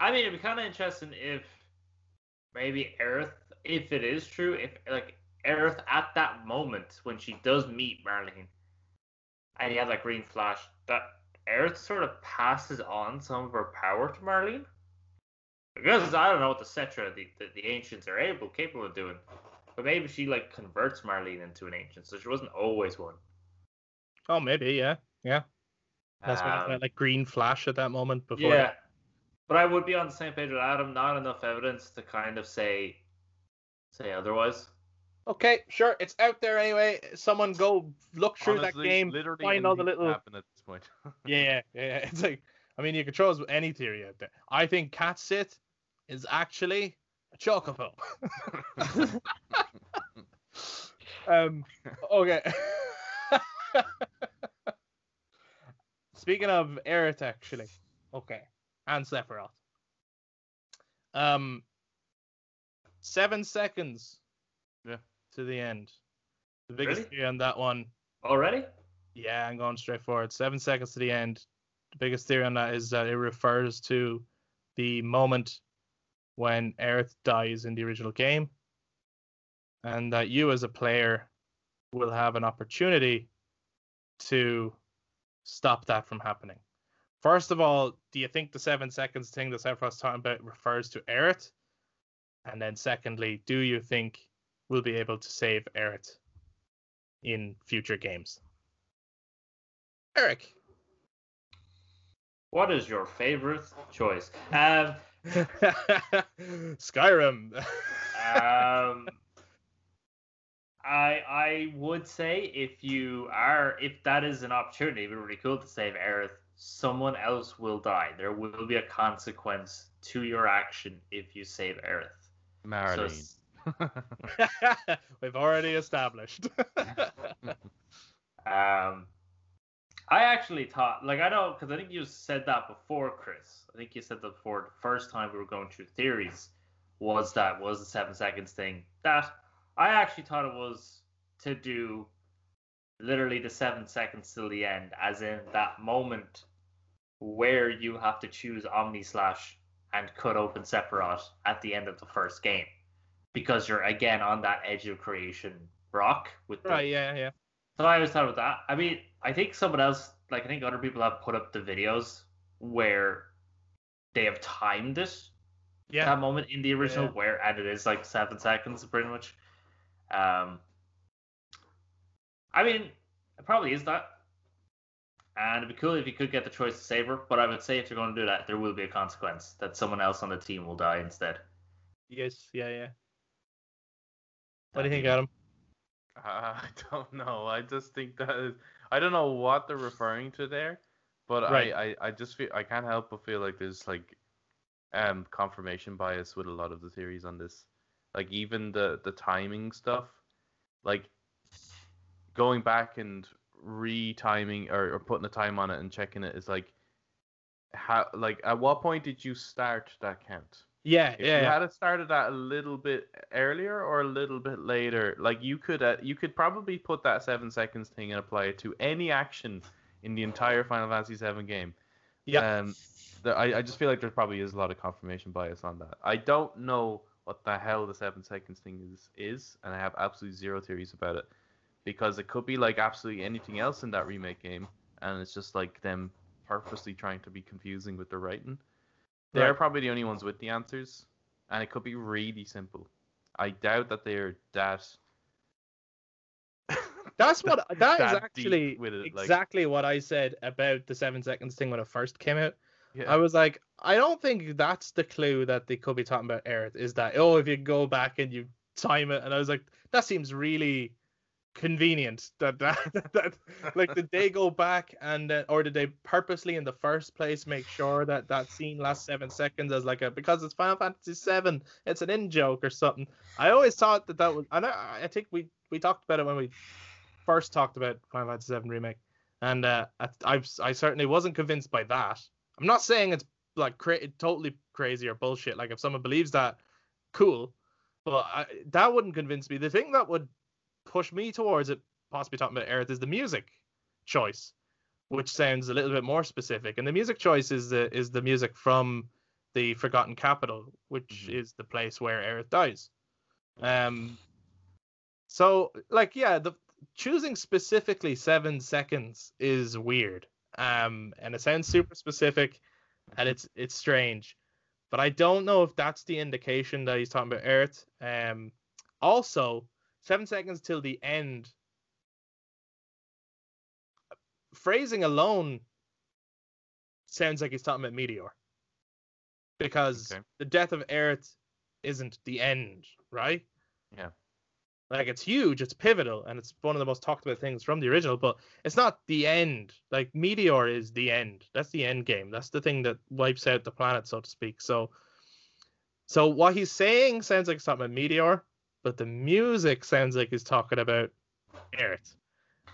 S3: I mean, it'd be kind of interesting if maybe Aerith, if it is true, if like Aerith at that moment when she does meet Marlene, and he had that green flash, that Aerith sort of passes on some of her power to Marlene. Because I don't know what the Cetra, the, the, the ancients are able, capable of doing. But maybe she like converts Marlene into an ancient, so she wasn't always one.
S1: Oh, maybe, yeah, yeah. That's why
S3: Um,
S1: that like green flash at that moment before.
S3: Yeah. But I would be on the same page with Adam. Not enough evidence to kind of say say otherwise.
S1: Okay, sure. It's out there anyway. Someone go look through that
S2: Honestly,
S1: game.
S2: literally
S1: find all the
S2: can
S1: little-
S2: happen at this point. *laughs*
S1: Yeah, yeah, yeah. It's like, I mean, you could throw any theory out there. I think Cait Sith is actually a chocobo. *laughs* um. Okay. *laughs* Speaking of Aerith, actually, okay, and Sephiroth. Um. Seven seconds.
S2: Yeah.
S1: To the end. The biggest
S3: Really?
S1: theory on that one
S3: Already?
S1: yeah, I'm going straight forward. Seven seconds to the end. The biggest theory on that is that it refers to the moment when Aerith dies in the original game, and that you as a player will have an opportunity to stop that from happening. First of all, do you think the seven seconds thing that Sephiroth's talking about refers to Aerith? And then secondly, do you think we'll be able to save Aerith in future games? Eric.
S3: What is your favorite choice? Um, *laughs*
S1: Skyrim.
S3: um, *laughs* I I would say if you are if that is an opportunity, it'd be really cool to save Aerith. Someone else will die. There will be a consequence to your action if you save Aerith. So
S2: Marlene. *laughs* *laughs*
S1: We've already established. *laughs*
S3: Um, I actually thought, like, I know, because I think you said that before, Chris. I think you said that before the first time we were going through theories was that was the seven seconds thing. That I actually thought it was to do literally the seven seconds till the end, as in that moment where you have to choose Omni Slash and cut open Sephiroth at the end of the first game. Because you're again on that edge of creation rock with the
S1: right, yeah, yeah.
S3: so I always thought about that. I mean, I think someone else, like I think other people have put up the videos where they have timed it
S1: Yeah.
S3: that moment in the original
S1: Yeah.
S3: where and it is like seven seconds pretty much. Um I mean, it probably is that. And it'd be cool if you could get the choice to save her, but I would say if you're going to do that, there will be a consequence that someone else on the team will die instead.
S1: Yes, yeah, yeah. What do you think, Adam? *laughs*
S2: I don't know. I just think that is. I don't know what they're referring to there, but
S1: Right.
S2: I, I, I just feel I can't help but feel like there's like um confirmation bias with a lot of the theories on this. Like even the the timing stuff, like going back and retiming or, or putting the time on it and checking it is like how like at what point did you start that count?
S1: Yeah,
S2: If
S1: yeah,
S2: you
S1: yeah.
S2: had it started that a little bit earlier or a little bit later, like you could uh, you could probably put that seven seconds thing and apply it to any action in the entire Final Fantasy VII game.
S1: Yeah.
S2: Um, there, I I just feel like there probably is a lot of confirmation bias on that. I don't know what the hell the seven seconds thing is is, and I have absolutely zero theories about it because it could be like absolutely anything else in that remake game, and it's just like them purposely trying to be confusing with the writing. They're
S1: Right.
S2: probably the only ones with the answers, and it could be really simple. I doubt that they're that. *laughs*
S1: That's what *laughs* that is
S2: that deep
S1: actually
S2: with it, like-
S1: exactly what I said about the seven seconds thing when it first came out.
S2: Yeah.
S1: I was like, I don't think that's the clue that they could be talking about Aerith. Is that oh, if you go back and you time it, and I was like, that seems really convenient. That that, *laughs* that, that like did they go back and uh, or did they purposely in the first place make sure that that scene lasts seven seconds as like a because it's Final Fantasy Seven, it's an in joke or something. I always thought that that was, and I, I think we we talked about it when we first talked about Final Fantasy Seven remake, and uh, I I've, I certainly wasn't convinced by that. I'm not saying it's like cra- totally crazy or bullshit. Like if someone believes that, cool, but I, that wouldn't convince me. The thing that would push me towards it possibly talking about Aerith is the music choice, which sounds a little bit more specific. And the music choice is the is the music from the Forgotten Capital, which
S2: Mhm.
S1: is the place where Aerith dies. Um. So, like, yeah, the choosing specifically seven seconds is weird. Um, and it sounds super specific, and it's it's strange, but I don't know if that's the indication that he's talking about Aerith. Um, also, seven seconds till the end. Phrasing alone sounds like he's talking about Meteor, because
S2: Okay.
S1: the death of Aerith isn't the end, right?
S2: Yeah.
S1: Like it's huge, it's pivotal, and it's one of the most talked about things from the original, but it's not the end. Like Meteor is the end. That's the end game. That's the thing that wipes out the planet, so to speak. So so what he's saying sounds like something about Meteor, but the music sounds like he's talking about Aerith.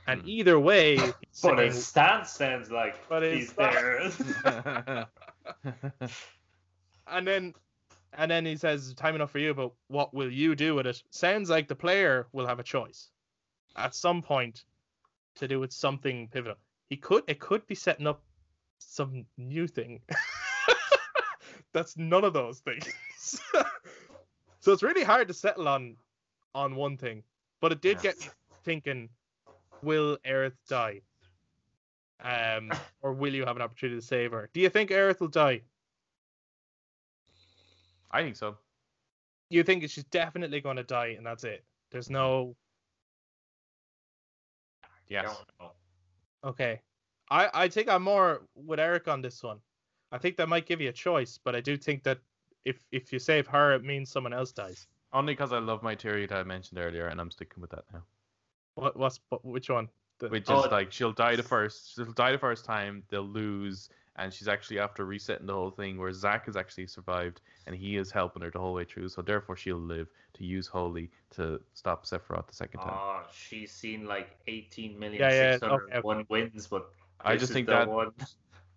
S1: And
S2: Hmm.
S1: either way, *laughs*
S3: But
S1: saying-
S3: his stance sounds like
S1: But
S3: he's there. *laughs* *laughs*
S1: and then and then he says time enough for you but what will you do with it sounds like the player will have a choice at some point to do with something pivotal he could it could be setting up some new thing that's none of those things so it's really hard to settle on on one thing but it did get me thinking will Aerith die? Um *laughs* or will you have an opportunity to save her? Do you think Aerith will die?
S2: I think so.
S1: you think she's definitely going to die and that's it? There's no
S2: Yes.
S1: Okay. I i think i'm more with eric on this one. I think that might give you a choice but i do think that if if you save her it means someone else dies
S2: Only because I love my theory that I mentioned earlier, and I'm sticking with that now.
S1: what what's what, which one The-
S2: Which
S3: Oh,
S2: like she'll die the first, she'll die the first time. They'll lose, and she's actually after resetting the whole thing. Where Zack has actually survived, and he is helping her the whole way through. So therefore, she'll live to use Holy to stop Sephiroth the second time.
S3: Oh, she's seen like 18 million
S1: Yeah, yeah,
S3: 601
S1: okay.
S3: wins, but
S2: I just think that
S3: one.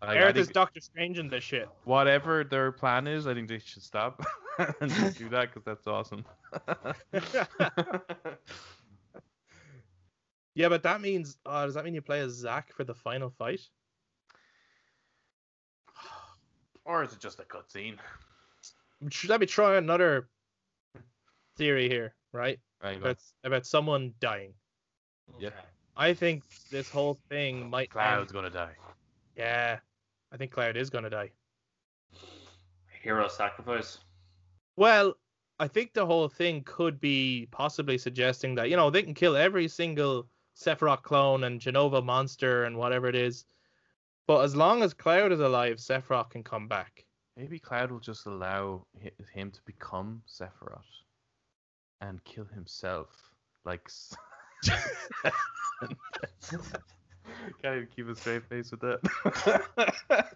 S2: Like, I
S1: Aerith
S2: think
S1: is Doctor Strange in this shit.
S2: whatever their plan is, I think they should stop *laughs* and just do that because that's awesome. *laughs*
S1: yeah, but that means oh, does that mean you play as Zack for the final fight? *sighs*
S2: or is it just a cutscene?
S1: Should let me try another theory here, right?
S2: Right,
S1: About about someone dying.
S2: Yeah.
S1: I think this whole thing might
S2: Cloud's
S1: end-
S2: gonna die.
S1: Yeah, I think Cloud is gonna die.
S3: Hero sacrifice.
S1: Well, I think the whole thing could be possibly suggesting that you know they can kill every single Sephiroth clone and Jenova monster and whatever it is, but as long as Cloud is alive, Sephiroth can come back.
S2: Maybe Cloud will just allow him to become Sephiroth and kill himself. Like. *laughs* *laughs* *laughs* *laughs* Can't even keep a straight face with that.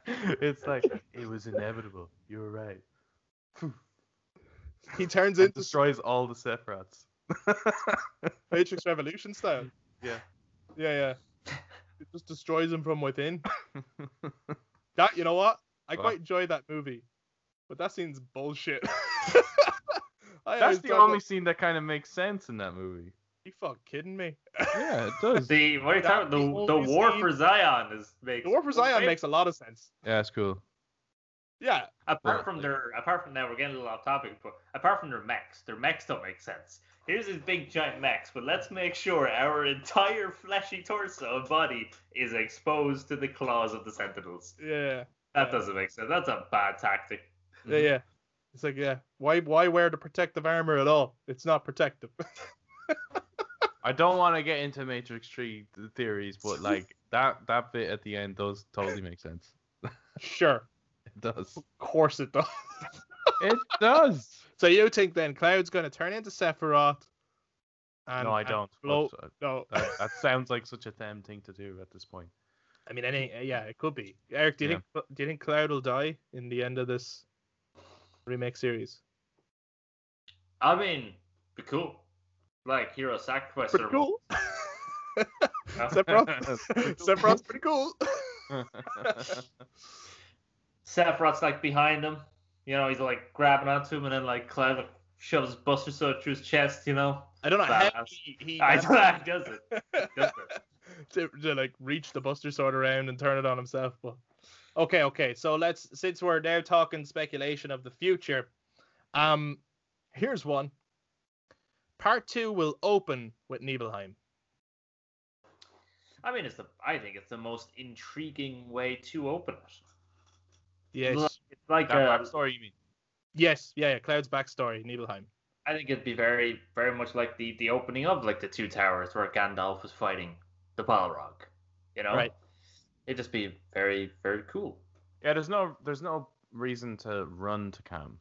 S2: *laughs* it's like it was inevitable. You were right.
S1: He *laughs* turns into
S2: destroys all the Sephiroths.
S1: Matrix Revolution style.
S2: Yeah.
S1: Yeah, yeah. It just destroys him from within. That you know what? I
S2: What?
S1: quite enjoy that movie, but that scene's bullshit.
S2: That's the only
S1: that-
S2: scene that kind of makes sense in that movie.
S1: You fuck kidding me?
S2: Yeah, it *laughs* does.
S3: The what are you
S1: That
S3: talking? The, the war
S1: scene-
S3: for Zion is makes
S1: The War for Zion makes a lot of sense.
S2: yeah, it's cool.
S1: Yeah,
S3: Apart
S2: Yeah.
S3: from their, apart from that, we're getting a little off topic, but apart from their mechs, their mechs don't make sense. Here's his big giant mechs, but let's make sure our entire fleshy torso and body is exposed to the claws of the Sentinels.
S1: yeah,
S3: That
S1: Yeah.
S3: doesn't make sense. That's a bad tactic.
S1: yeah, yeah. It's like, yeah, why, why wear the protective armor at all? It's not protective. *laughs*
S2: I don't want to get into Matrix 3 th- theories, but *laughs* like that that bit at the end does totally make sense. *laughs*
S1: sure,
S2: It does.
S1: of course it does. *laughs*
S2: It does.
S1: so you think then Cloud's going to turn into Sephiroth? And,
S2: no, I don't.
S1: Blow,
S2: but, uh,
S1: no,
S2: that, that sounds like such a damn thing to do at this point.
S1: I mean, any, yeah, it could be. Eric, do you
S2: Yeah.
S1: think do you think Cloud will die in the end of this remake series?
S3: I mean, be cool. Like hero sacrifice.
S1: Pretty
S3: or-
S1: cool. *laughs* Sephiroth, Sephiroth's *laughs* pretty cool. *laughs*
S3: Sephiroth's like behind him. You know, he's like grabbing onto him, and then like Cloud like, shoves Buster Sword through his chest, you know.
S1: I don't know
S3: Badass.
S1: how he, he
S3: I don't know how he does it. Does it.
S1: to, to like reach the Buster Sword around and turn it on himself. But okay, okay. So let's since we're now talking speculation of the future, um, here's one. Part two will open with Nibelheim.
S3: I mean, it's the. I think it's the most intriguing way to open it.
S1: Yes,
S3: It's like
S2: That
S3: a, um,
S2: backstory, you mean?
S1: yes, yeah, yeah. Cloud's backstory, Nibelheim.
S3: I think it'd be very, very much like the the opening of like the Two Towers, where Gandalf was fighting the Balrog. You know,
S1: Right.
S3: It'd just be very, very cool.
S2: Yeah, there's no there's no reason to run to Kalm.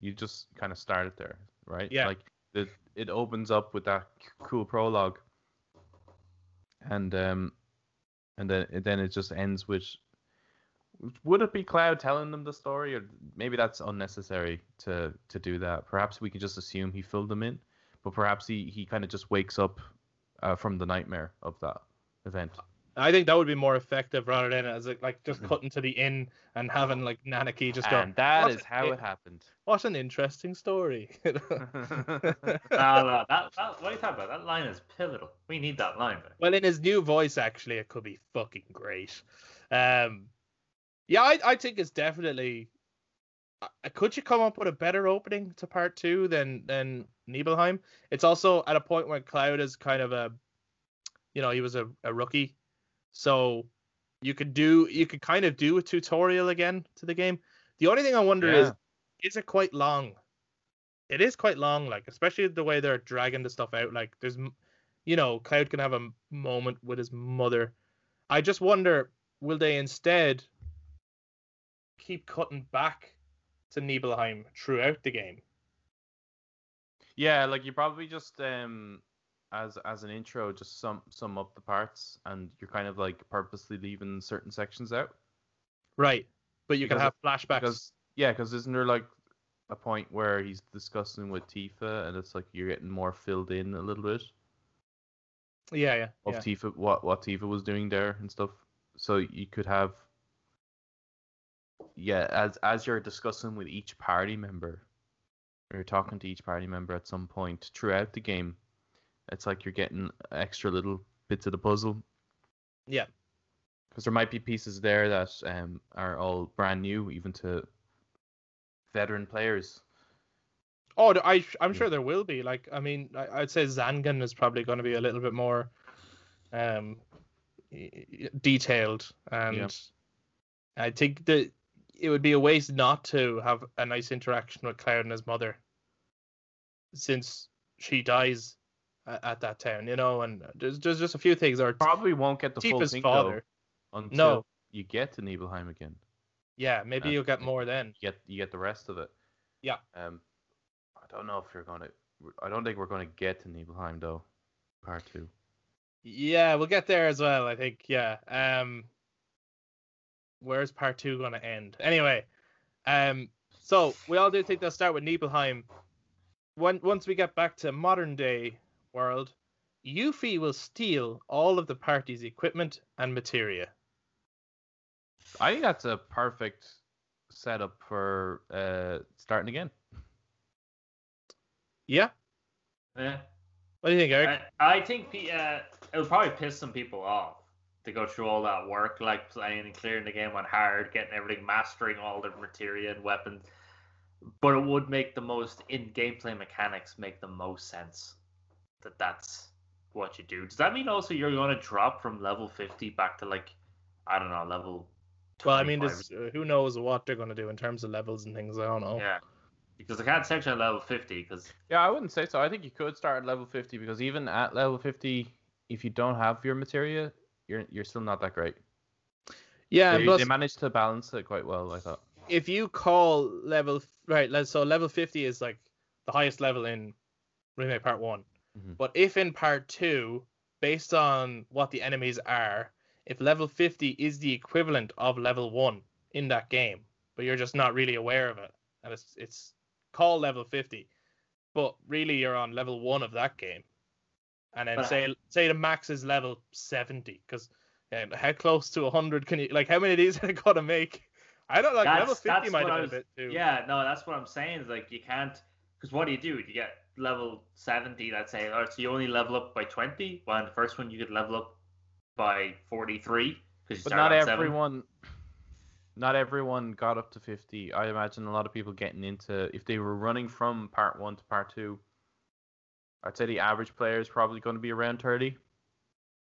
S2: You just kind of start it there, right?
S1: Yeah.
S2: Like it it opens up with that cool prologue, and um, and then then it just ends with. Would it be Cloud telling them the story, or maybe that's unnecessary to to do that? Perhaps we can just assume he filled them in, but perhaps he he kind of just wakes up uh, from the nightmare of that event.
S1: I think that would be more effective rather than as like, like just
S2: Mhm.
S1: cutting to the inn and having like Nanaki just go.
S2: and that
S1: "What
S2: is how it happened.
S1: What an interesting story. *laughs* *laughs*
S3: no, no, that, that, what are you talking about? That line is pivotal. We need that line. man.
S1: Well, in his new voice, actually, it could be fucking great. Um, yeah, I, I think it's definitely. uh, Could you come up with a better opening to part two than than Nibelheim? It's also at a point where Cloud is kind of a, you know, he was a, a rookie, so you could do you could kind of do a tutorial again to the game. The only thing I wonder is, is it quite long? It is quite long, like especially the way they're dragging the stuff out. Like there's, you know, Cloud can have a moment with his mother. I just wonder, will they instead keep cutting back to Nibelheim throughout the game?
S2: Yeah, like you probably just um as as an intro just sum sum up the parts and you're kind of like purposely leaving certain sections out.
S1: Right, but you can have flashbacks.
S2: Because yeah, because isn't there like a point where he's discussing with Tifa and it's like you're getting more filled in a little bit
S1: yeah, yeah,
S2: of
S1: yeah.
S2: Tifa what what Tifa was doing there and stuff. So you could have yeah, as as you're discussing with each party member, or you're talking to each party member at some point throughout the game, it's like you're getting extra little bits of the puzzle.
S1: Yeah.
S2: Because there might be pieces there that um are all brand new, even to veteran players.
S1: Oh, I I'm
S2: Yeah.
S1: sure there will be. Like, I mean, I, I'd say Zangan is probably going to be a little bit more, um, detailed, and I think that it would be a waste not to have a nice interaction with Cloud and his mother, since she dies at, at that town, you know. And there's there's just a few things. Or
S2: Probably won't get the full thing
S1: father.
S2: though until
S1: No.
S2: you get to Nibelheim again.
S1: Yeah, maybe
S2: Uh,
S1: you'll get more then.
S2: You get you get the rest of it.
S1: Yeah.
S2: Um, I don't know if you're gonna. I don't think we're gonna get to Nibelheim though, part two.
S1: Yeah, we'll get there as well. I think. Yeah. Um, where's part two going to end? Anyway, um, so we all do think they'll start with Nibelheim. When once we get back to modern day world, Yuffie will steal all of the party's equipment and materia.
S2: I think that's a perfect setup for uh starting again.
S1: Yeah.
S3: Yeah.
S1: What do you think, Eric?
S3: I, I think the, uh, it'll probably piss some people off to go through all that work, like playing and clearing the game on hard, getting everything, mastering all the materia and weapons. But it would make the most in gameplay mechanics make the most sense. That that's what you do. Does that mean also you're going to drop from level 50 back to like, I don't know, level?
S1: well, I mean, this, uh, who knows what they're going to do in terms of levels and things. I don't know.
S3: Yeah. Because I can't section at level 50 because
S2: Yeah, I wouldn't say so. I think you could start at level fifty because even at level fifty, if you don't have your materia, you're you're still not that great.
S1: Yeah,
S2: they,
S1: plus,
S2: they managed to balance it quite well, I thought.
S1: if you call level right, so level fifty is like the highest level in remake part one.
S2: Mhm.
S1: But if in part two, based on what the enemies are, if level fifty is the equivalent of level one in that game, but you're just not really aware of it, and it's it's called level fifty, but really you're on level one of that game, and then
S3: But-
S1: say say the max is level seventy, because how close to hundred can you like how many of these *laughs* are gonna make? I don't like level fifty might
S3: what
S1: have
S3: I
S1: been a bit too.
S3: Yeah, no, that's what I'm saying. Is like you can't Because what do you do? You get level 70, let's say, or so you only level up by 20, while in the first one you could level up by 43. Because
S2: But not
S3: on seven.
S2: everyone. Not everyone got up to fifty. I imagine a lot of people getting into if they were running from part one to part two. I'd say the average player is probably going to be around thirty.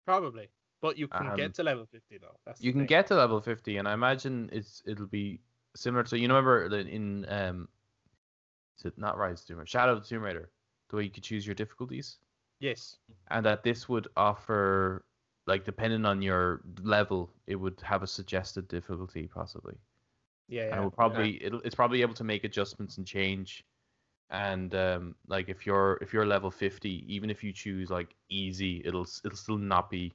S1: Probably. But you can
S2: Um,
S1: get to level 50 though. That's
S2: You can
S1: thing.
S2: get to level fifty, and I imagine it's it'll be similar to you know remember that in um, it not Rise of the Tomb Raider, Shadow of the Tomb Raider, the way you could choose your difficulties,
S1: Yes.
S2: and that this would offer like depending on your level, it would have a suggested difficulty possibly.
S1: Yeah,
S2: and it
S1: yeah.
S2: will probably it'll, it's probably able to make adjustments and change and um like if you're if you're level 50 even if you choose like easy it'll it'll still not be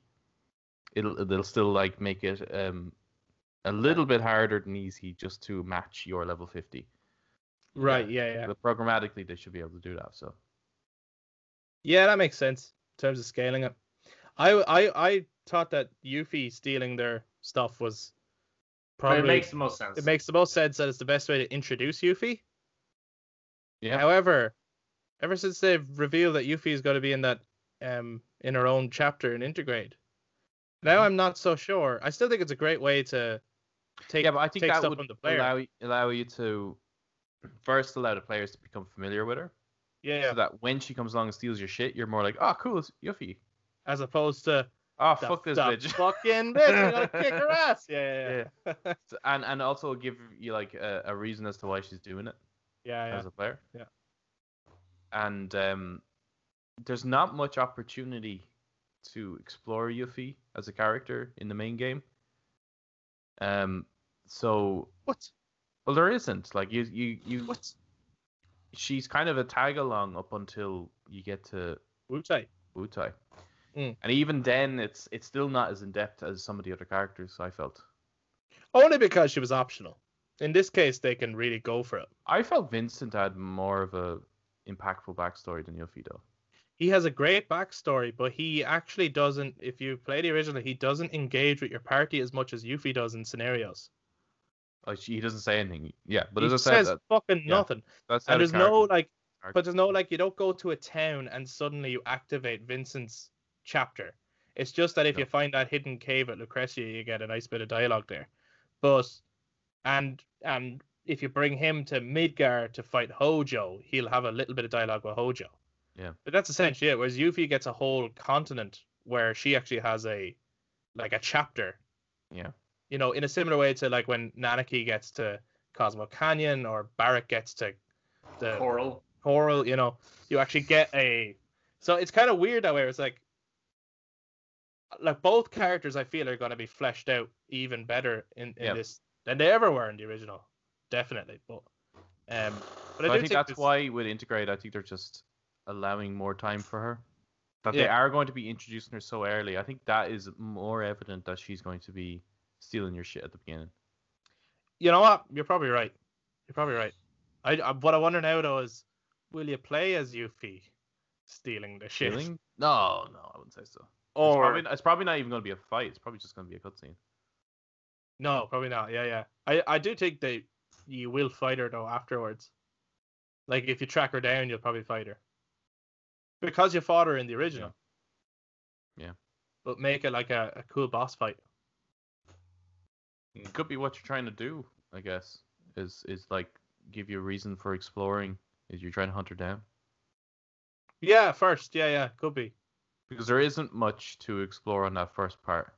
S2: it'll it'll still like make it um a little bit harder than easy just to match your level 50
S1: Right, yeah, yeah.
S2: but programmatically they should be able to do that so
S1: Yeah, that makes sense in terms of scaling it. I I I thought that Yuffie stealing their stuff was
S3: But
S1: probably
S3: it makes the most sense.
S1: it makes the most sense that it's the best way to introduce Yuffie.
S2: yeah
S1: However, ever since they've revealed that Yuffie is going to be in that um in her own chapter in Intergrade, now
S2: Mhm.
S1: I'm not so sure. I still think it's a great way to take
S2: yeah but i think that would
S1: from the player.
S2: allow allow you to first allow the players to become familiar with her
S1: yeah,
S2: so that when she comes along and steals your shit you're more like oh cool it's yuffie
S1: as opposed to
S2: oh
S1: the,
S2: fuck this
S1: the
S2: bitch *laughs*
S1: fucking bitch, I'm gonna kick her *laughs* ass. Yeah, yeah, yeah, *laughs*
S2: So- and and also give you like a, a reason as to why she's doing it
S1: yeah. yeah.
S2: as a player.
S1: Yeah.
S2: And um, there's not much opportunity to explore Yuffie as a character in the main game. Um, so
S1: What?
S2: Well, there isn't like you you you.
S1: What?
S2: She's kind of a tag along up until you get to
S1: Wu-Tai.
S2: Wutai.
S1: Mm.
S2: And even then, it's it's still not as in depth as some of the other characters. I felt.
S1: Only because she was optional. In this case, they can really go for it.
S2: I felt Vincent had more of a impactful backstory than Yuffie though.
S1: He has a great backstory, but he actually doesn't. If you play the original, he doesn't engage with your party as much as Yuffie does in scenarios.
S2: Like he doesn't say anything. Yeah, but
S1: he
S2: as I said,
S1: says
S2: that,
S1: fucking
S2: yeah,
S1: nothing.
S2: that's
S1: And
S2: the
S1: there's no like,
S2: character-
S1: but there's no like, you don't go to a town and suddenly you activate Vincent's chapter. It's just that if
S2: No.
S1: you find that hidden cave at Lucrecia, you get a nice bit of dialogue there. But and and if you bring him to Midgar to fight Hojo, he'll have a little bit of dialogue with Hojo.
S2: Yeah.
S1: But that's essentially it. Whereas Yuffie gets a whole continent where she actually has a like a chapter.
S2: Yeah.
S1: You know, in a similar way to like when Nanaki gets to Cosmo Canyon or Barret gets to the
S3: Corel.
S1: Corel, you know, you actually get a. So it's kind of weird that way. It's like, like both characters, I feel are going to be fleshed out even better in, in
S2: Yeah.
S1: this than they ever were in the original, definitely. But, um, but
S2: But
S1: I,
S2: I
S1: do
S2: think that's
S1: this-
S2: why with Intergrade, I think they're just allowing more time for her. That they are going to be introducing her so early. I think that is more evident that she's going to be stealing your shit at the beginning.
S1: You know what? You're probably right. You're probably right. I, I what I wonder now though is, will you play as Yuffie stealing the shit,
S2: Stealing? No, no, I wouldn't say so. It's
S1: or
S2: probably, it's probably not even going to be a fight. It's probably just going to be a cutscene.
S1: no? Probably not. Yeah, yeah. I I do think that you will fight her though afterwards. Like if you track her down, you'll probably fight her. Because you fought her in the original.
S2: Yeah.
S1: But make it like a, a cool boss fight.
S2: It could be what you're trying to do, I guess. Is is like give you a reason for exploring. Is you're trying to hunt her down
S1: Yeah, first. Yeah, yeah, could be.
S2: because there isn't much to explore on that first part.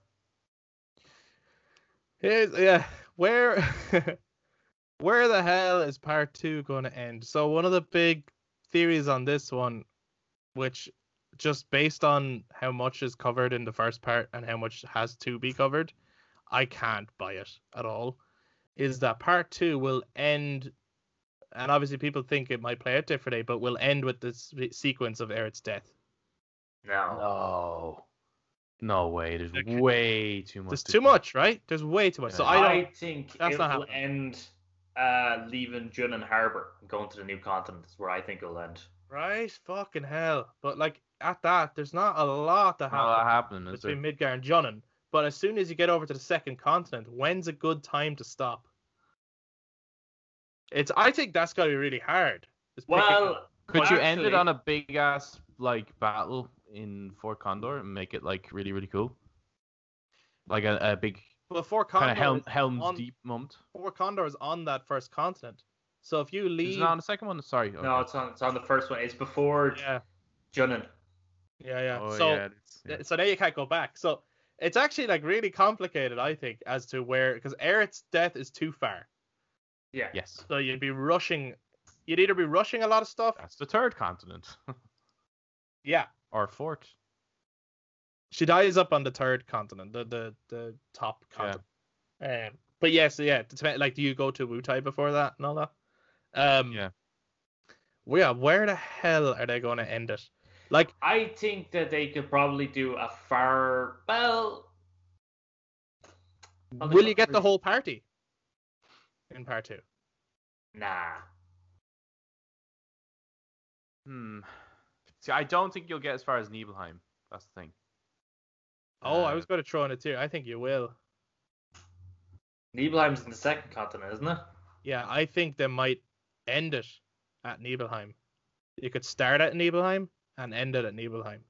S1: Here's, yeah, where *laughs* where the hell is part two going to end? So one of the big theories on this one, which just based on how much is covered in the first part and how much has to be covered, I can't buy it at all. Is that part two will end, and obviously people think it might play out differently, but will end with this sequence of Aerith's death.
S3: No.
S2: No. No way. There's
S1: Okay.
S2: way too much.
S1: There's
S2: to
S1: too
S2: do.
S1: much, right? There's way too much. So
S2: Yeah.
S1: I
S3: I,
S1: don't.
S3: think
S1: that's
S3: it
S1: not
S3: will
S1: happening.
S3: end uh, leaving Junon Harbor and going to the new continent is where I think it'll end.
S1: Right, fucking hell. But like at that, there's not a lot that
S2: Not
S1: happens
S2: happening, is there?
S1: between Midgar and Junon. But as soon as you get over to the second continent, when's a good time to stop? It's I think that's gotta be really hard Just pick a-
S3: Well,
S2: Could
S3: well,
S2: you end it on a big ass like battle in Fort Condor and make it like really really cool? Like a, a big
S1: well, Fort
S2: kind of Helm, Helm's
S1: on-
S2: Deep moment.
S1: Fort Condor is on that first continent. So if you
S2: Is
S1: leave,
S2: it on the second one? Sorry.
S3: No, it's on. It's on the first one. It's before
S1: yeah,
S3: Junon.
S1: yeah, yeah.
S2: Oh,
S1: so
S2: yeah, it's- yeah.
S1: so now you can't go back. So it's actually like really complicated, I think, as to where because Aerith's death is too far.
S3: Yeah.
S2: Yes.
S1: So you'd be rushing. You'd either be rushing a lot of stuff.
S2: That's the third continent. *laughs*
S1: Yeah,
S2: or fourth.
S1: she dies up on the third continent, the the the top
S2: Yeah.
S1: continent. Um, but yes, yeah, it depend- like do you go to Wutai before that and all that? Um,
S2: Yeah.
S1: well, yeah, where the hell are they going to end it? Like,
S3: I think that they could probably do a far well. Well,
S1: will you get the whole party in part two?
S3: Nah.
S2: Hmm. See, I don't think you'll get as far as Nibelheim. That's the thing.
S1: Oh, I
S2: Uh,
S1: was going to throw in it too. I think you will.
S3: Nibelheim's in the second continent, isn't it?
S1: Yeah, I think they might end it at Nibelheim. You could start at Nibelheim and ended at Nibelheim.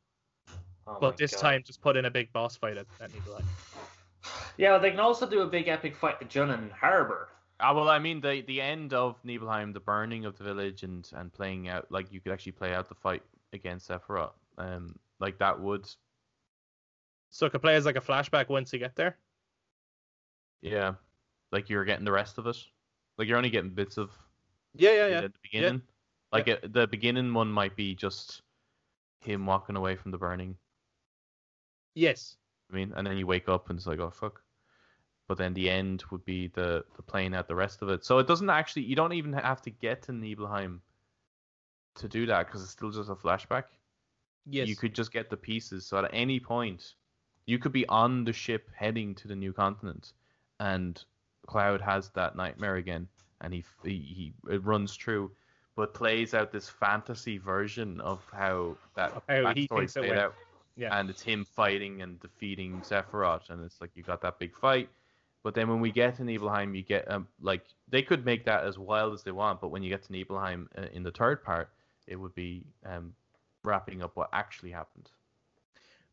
S3: Oh
S1: but this
S3: God.
S1: time, just put in a big boss fight at, at Nibelheim.
S3: Yeah, well, they can also do a big epic fight at Junon Harbor.
S2: Ah, well, I mean the the end of Nibelheim, the burning of the village, and and playing out like you could actually play out the fight against Sephiroth. Um, like that would,
S1: So it could play as like a flashback once you get there.
S2: yeah, like you're getting the rest of it. Like you're only getting bits of
S1: Yeah, yeah, yeah.
S2: at the beginning. Like it, the beginning one might be just him walking away from the burning.
S1: Yes.
S2: I mean, and then you wake up and it's like, oh fuck. But then the end would be the the plane out the rest of it. So it doesn't actually. You don't even have to get to Nibelheim to do that because it's still just a flashback.
S1: Yes.
S2: You could just get the pieces. So at any point, you could be on the ship heading to the new continent, and Cloud has that nightmare again, and he he, he it runs through, but plays out this fantasy version of how that
S1: how he thinks
S2: played out
S1: Yeah.
S2: and it's him fighting and defeating Sephiroth, and it's like you got that big fight. But then when we get to Nibelheim, you get um like they could make that as wild as they want, but when you get to Nibelheim uh, in the third part, it would be um wrapping up what actually happened.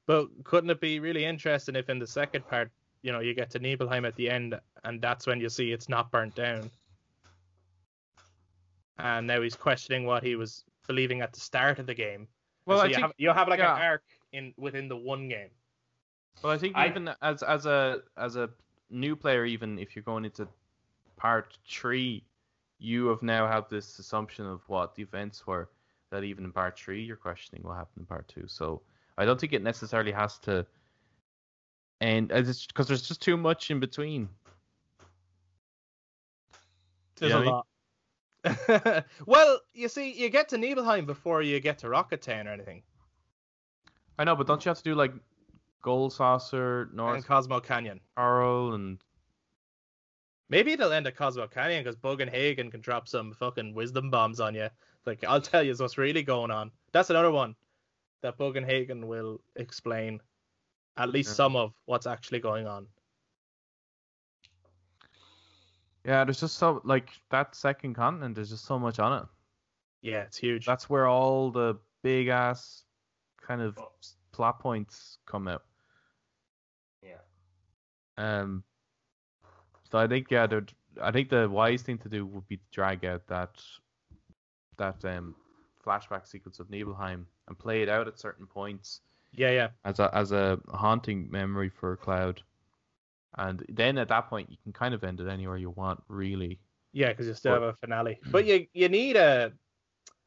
S1: But couldn't it be really interesting if in the second part, you know, you get to Nibelheim at the end, and that's when you see it's not burnt down, and now he's questioning what he was believing at the start of the game.
S2: Well,
S1: so
S2: I
S1: you
S2: think
S1: have you have like
S2: yeah.
S1: an arc in within the one game.
S2: well, I think
S3: I-
S2: even as as a as a new player, even if you're going into part three, you have now have this assumption of what the events were. That even in part three, you're questioning what happened in part two. So I don't think it necessarily has to end uh, because there's just too much in between.
S1: There's
S2: Yeah,
S1: a
S2: I mean-
S1: lot. *laughs* well, you see, you get to Nibelheim before you get to Rocket Town or anything,
S2: I know, but don't you have to do like Gold Saucer,
S1: and
S2: North
S1: Cosmo Canyon.
S2: Carl, and
S1: Maybe it'll end at Cosmo Canyon because Bogenhagen can drop some fucking wisdom bombs on you. Like, I'll *laughs* tell you what's really going on. That's another one that Bogenhagen will explain at least
S2: Yeah.
S1: some of what's actually going on.
S2: Yeah, there's just so like that second continent. There's just so much on it.
S1: Yeah, it's huge.
S2: That's where all the big ass kind of
S3: Oh.
S2: plot points come out.
S3: Yeah.
S2: Um, so I think yeah, I think the wise thing to do would be to drag out that that um flashback sequence of Nibelheim and play it out at certain points
S1: yeah, yeah.
S2: as a as a haunting memory for Cloud. And then at that point, you can kind of end it anywhere you want, really.
S1: Yeah, because you still
S2: But-
S1: have a finale. *clears throat* But you you need a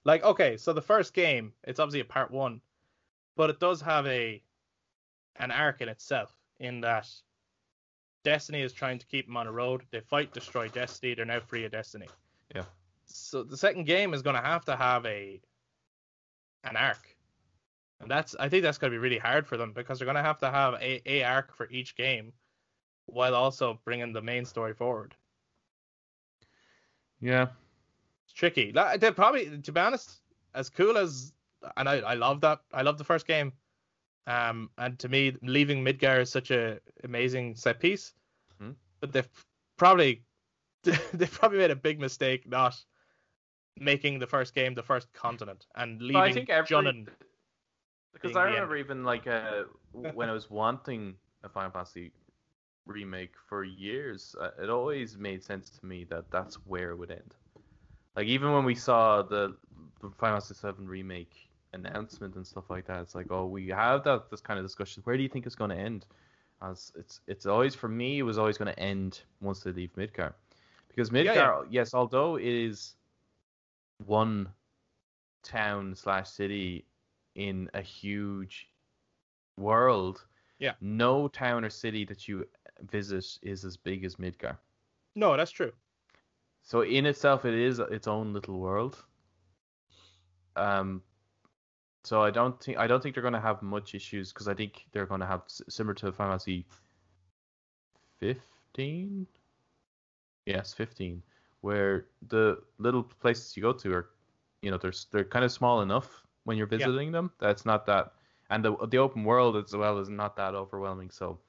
S1: like okay, so the first game, it's obviously a part one, but it does have a an arc in itself in that Destiny is trying to keep them on a road. They fight, destroy Destiny. They're now free of Destiny.
S2: Yeah.
S1: So the second game is going to have to have a an arc, and that's I think that's going to be really hard for them because they're going to have to have a, a arc for each game, while also bringing the main story forward.
S2: Yeah.
S1: It's tricky. Like, They probably, to be honest, as cool as, and I, I love that. I love the first game. Um, and to me, leaving Midgar is such a amazing set piece.
S2: Mhm.
S1: But they've probably, *laughs* they probably made a big mistake not making the first game the first continent and leaving
S2: But I think every
S1: Junon.
S2: because I
S1: the
S2: remember even like uh, when I was wanting a Final Fantasy remake for years, uh, it always made sense to me that that's where it would end. Like even when we saw the, the Final Fantasy Seven remake announcement and stuff like that, it's like, oh, we have that this kind of discussion. Where do you think it's going to end? As it's it's always for me, it was always going to end once they leave Midgar, because Midgar,
S1: Yeah,
S2: yes, although it is one town slash city in a huge world,
S1: Yeah.
S2: no town or city that you visit is as big as Midgar.
S1: No, that's true.
S2: So in itself, it is its own little world. Um, so I don't think I don't think they're going to have much issues because I think they're going to have similar to Final Fantasy fifteen. Yes, fifteen, where the little places you go to are, you know, they're they're kind of small enough when you're
S1: Yeah.
S2: visiting them. That's not that, and the the open world as well is not that overwhelming. So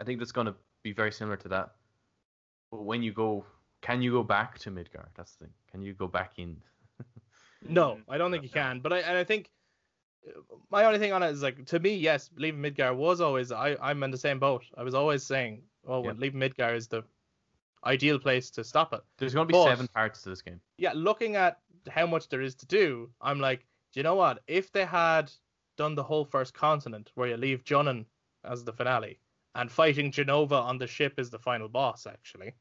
S2: I think that's going to be very similar to that. But when you go, can you go back to Midgar? That's the thing. Can you go back in? *laughs*
S1: No,
S3: Mm,
S1: I don't think you can. But I and I think my only thing on it is like to me, yes, leaving Midgar was always I I'm in the same boat. I was always saying, oh,
S2: Yeah.
S1: leaving Midgar is the ideal place to stop it.
S2: There's going to be
S1: But-
S2: seven parts to this game.
S1: Yeah, looking at how much there is to do, I'm like, do you know what? If they had done the whole first continent where you leave Junon as the finale and fighting Jenova on the ship is the final boss, actually,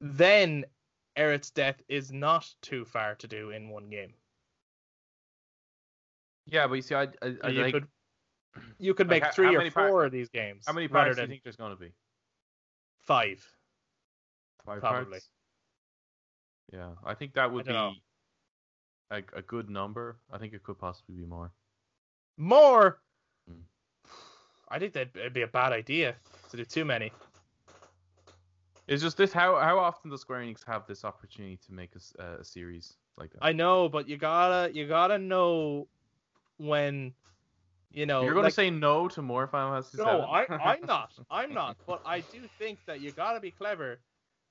S1: then Aerith's death is not too far to do in one game.
S2: Yeah, but you see, I, I, I
S1: you
S2: like,
S1: could you could
S2: like,
S1: make
S2: how-
S1: three or
S2: many par-
S1: four of these games.
S2: how many
S1: rather
S2: parts do you think there's going to be?
S1: five?
S2: Five
S1: Probably.
S2: parts. Yeah, I think that would be
S1: know.
S2: A, a good number. I think it could possibly be more.
S1: More.
S2: Hmm.
S1: I think that it'd be a bad idea to do too many.
S2: It's just this: how how often does Square Enix have this opportunity to make a, uh, a series like that?
S1: I know, but you gotta you gotta know when you know.
S2: You're going
S1: like-
S2: say no to more Final Fantasy
S1: no. I I'm *laughs* not. I'm not. But I do think that you gotta be clever,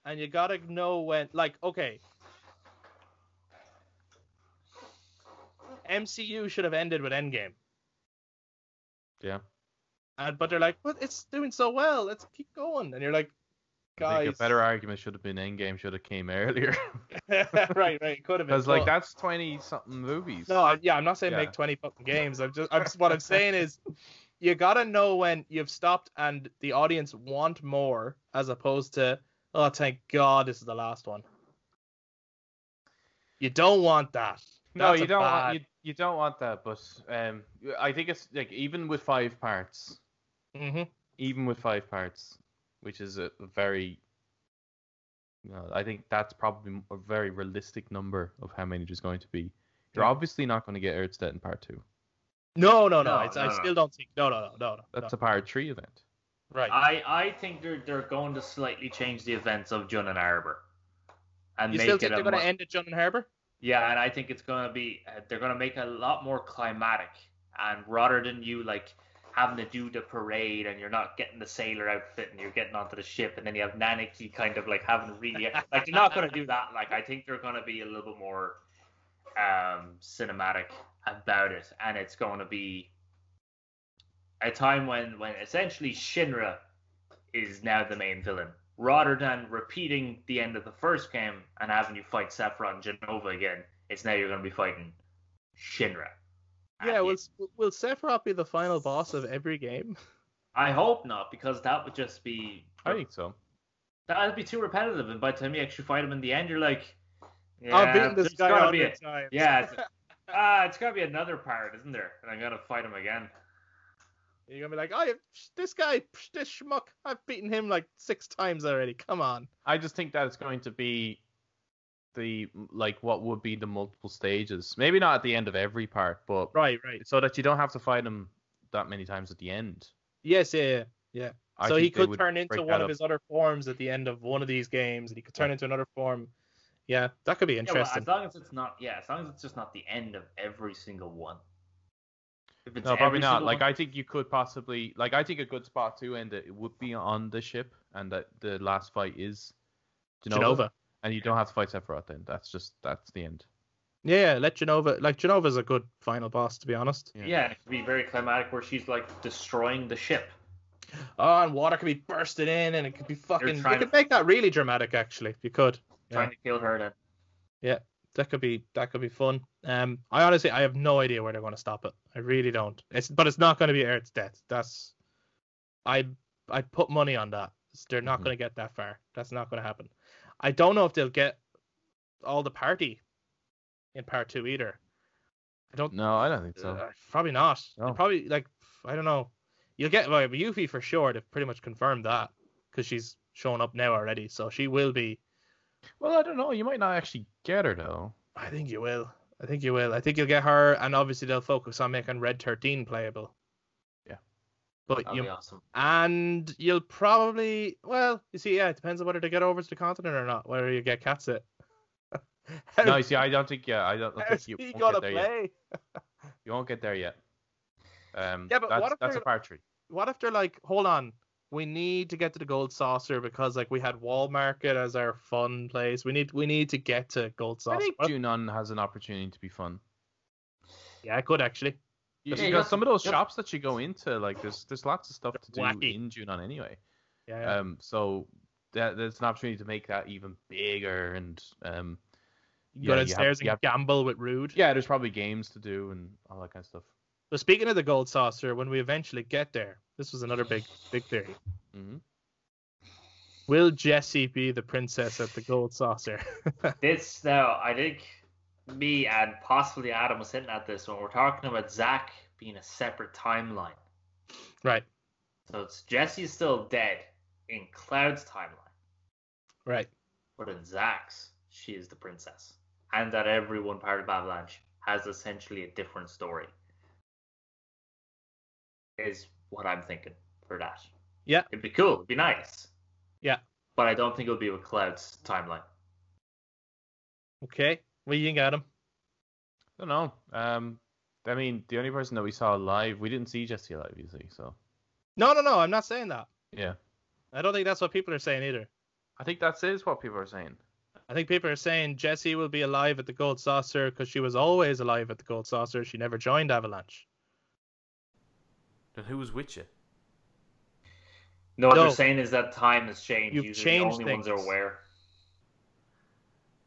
S1: and you gotta know when. Like, okay. MCU should have ended with Endgame.
S2: Yeah.
S1: And but they're like, but it's doing so well. Let's keep going. And you're like,
S2: I
S1: guys,
S2: think a better argument should have been Endgame should have came earlier. *laughs*
S1: right, right, it could have been.
S2: Because like that's twenty something movies.
S1: No, I- yeah, I'm not saying
S2: Yeah.
S1: make 20 fucking games. I'm just, I'm just what I'm saying is, you gotta know when you've stopped and the audience want more, as opposed to, oh, thank God this is the last one. You don't want that.
S2: No, you don't
S1: bad-
S2: want you, you don't want that, but um, I think it's like even with five parts,
S1: Mhm.
S2: even with five parts, which is a very, you know, I think that's probably a very realistic number of how many there's going to be. You're
S1: Yeah.
S2: obviously not going to get Aerith's in part two.
S1: No, no, no.
S3: No,
S1: it's,
S3: no,
S1: I
S3: no.
S1: still don't think. No, no, no, no, no.
S2: That's
S1: no.
S2: a part three event.
S1: right.
S3: I, I think they're they're going to slightly change the events of Junon Harbor, and
S1: you
S3: make
S1: still
S3: it
S1: think
S3: a
S1: they're gonna end at Junon Harbour?
S3: Yeah, and I think it's going to be uh, they're going to make it a lot more climatic, and rather than you like having to do the parade and you're not getting the sailor outfit and you're getting onto the ship and then you have Nanaki kind of like having really *laughs* like they're not going to do that. Like I think they're going to be a little bit more um cinematic about it, and it's going to be a time when when essentially Shinra is now the main villain rather than repeating the end of the first game and having you fight Sephiroth and Jenova again, it's now you're going to be fighting Shinra.
S1: Yeah.
S3: And
S1: Will Will Sephiroth be the final boss of every game?
S3: I hope not, because that would just be
S2: I think so.
S3: that would be too repetitive. And by the time you actually fight him in the end, you're like, yeah,
S1: I'm beating this guy
S3: gotta be a,
S1: time.
S3: yeah, it's, *laughs* ah, it's got to be another pirate, isn't there? And I'm gonna fight him again.
S1: You're gonna be like, oh, this guy, this schmuck, I've beaten him like six times already. Come on.
S2: I just think that it's going to be the like what would be the multiple stages. Maybe not at the end of every part, but
S1: Right, right.
S2: so that you don't have to fight him that many times at the end.
S1: Yes, yeah, yeah. yeah.
S2: I
S1: so he could turn into one of
S2: up.
S1: his other forms at the end of one of these games, and he could turn into another form. Yeah, that could be
S3: Yeah, well,
S1: interesting.
S3: as long as it's not, yeah, as long as it's just not the end of every single one. If it's
S2: No, probably not.
S3: single
S2: Like I think you could possibly like I think a good spot to end it would be on the ship and that the last fight is Jenova.
S1: Jenova.
S2: And you don't have to fight Sephiroth then. That's just that's the end.
S1: Yeah, yeah, let Jenova like Jenova's a good final boss to be honest.
S2: Yeah.
S3: Yeah, it could be very climatic where she's like destroying the ship.
S1: Oh, and water could be bursting in, and it could be fucking. You could
S3: to-
S1: make that really dramatic, actually. If you could, Yeah.
S3: Trying to kill her then.
S1: Yeah, that could be that could be fun. Um, I honestly I have no idea where they're going to stop it. I really don't. It's but it's not going to be Aerith's death. That's I I put money on that. They're not
S2: Mhm.
S1: going to get that far. That's not going to happen. I don't know if they'll get all the party in part two either. I don't.
S2: No, I don't think so.
S1: Uh, probably not.
S2: No.
S1: Probably like I don't know. You'll get well, Yuffie for sure. They've pretty much confirmed that because she's shown up now already, so she will be.
S2: Well, I don't know. You might not actually get her though.
S1: I think you will. I think you will. I think you'll get her, and obviously they'll focus on making Red Thirteen playable.
S2: Yeah.
S1: But
S3: That'd
S1: you
S3: be awesome.
S1: and you'll probably well, you see, yeah, it depends on whether they get over to the continent or not. Whether you get Cait Sith. How- *laughs*
S2: No, you see, I don't think. Yeah, I don't, I think you *laughs*
S1: he
S2: won't
S1: gonna
S2: get there yet. You won't get there yet. Um,
S1: Yeah, but
S2: that's,
S1: what if
S2: that's a
S1: they're-
S2: part three.
S1: what if they're like, hold on, we need to get to the gold saucer because like we had Wall Market as our fun place. We need we need to get to gold saucer.
S2: I think Junon has an opportunity to be fun.
S1: yeah, I could actually.
S2: You,
S3: Yeah,
S2: you
S3: you
S2: got
S3: got
S2: some of those
S3: yep.
S2: shops that you go into, like there's there's lots of stuff to do in Junon anyway.
S1: Yeah, yeah.
S2: Um, so that there's an opportunity to make that even bigger and um,
S1: you go
S2: yeah, you have-
S1: downstairs
S2: you
S1: and
S2: have-
S1: gamble with Rude.
S2: yeah, there's probably games to do and all that kind of stuff.
S1: But speaking of the gold saucer, when we eventually get there, this was another big big theory.
S2: hmm
S1: Will Jessie be the princess at the gold saucer? *laughs*
S3: This now, I think me and possibly Adam was hinting at this when we're talking about Zack being a separate timeline.
S1: right,
S3: So it's Jessie's still dead in Cloud's timeline,
S1: right.
S3: but in Zack's, she is the princess, and that everyone part of Avalanche has essentially a different story. Is what I'm thinking for that.
S1: Yeah.
S3: it'd be cool. It'd be nice.
S1: Yeah.
S3: but I don't think it'll be with Cloud's timeline.
S1: Okay. What do you think, Adam?
S2: I don't know. Um, I mean, the only person that we saw live, we didn't see Jessie live, you see. So
S1: No, no, no. I'm not saying that.
S2: yeah,
S1: I don't think that's what people are saying either.
S2: I think that is is what people are saying.
S1: I think people are saying Jessie will be alive at the Gold Saucer because she was always alive at the Gold Saucer. She never joined Avalanche.
S2: Then who was with you?
S3: No, what
S1: No.
S3: they're saying is that time has changed.
S1: You've
S3: Usually
S1: changed
S3: the only ones are
S1: things.
S3: aware.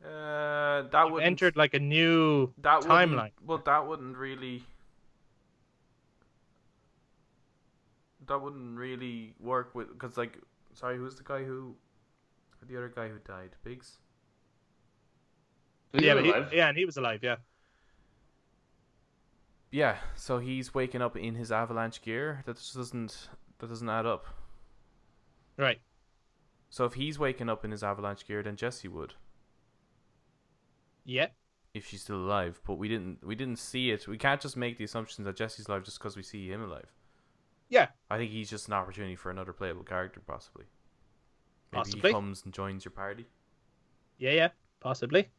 S2: Uh, that would
S1: entered like a new
S2: that
S1: timeline.
S2: Well, that wouldn't really. That wouldn't really work with because like, sorry, who's the guy who, the other guy who died? Biggs.
S1: Yeah, but he-
S3: alive.
S1: yeah, and he was alive. Yeah,
S2: Yeah, so he's waking up in his avalanche gear. That just doesn't that doesn't add up.
S1: right.
S2: So if he's waking up in his avalanche gear, then Jessie would,
S1: Yeah,
S2: if she's still alive. But we didn't we didn't see it. We can't just make the assumptions that Jessie's alive just because we see him alive.
S1: yeah,
S2: I think he's just an opportunity for another playable character, possibly. Maybe
S1: Possibly.
S2: he comes and joins your party.
S1: yeah, yeah. Possibly.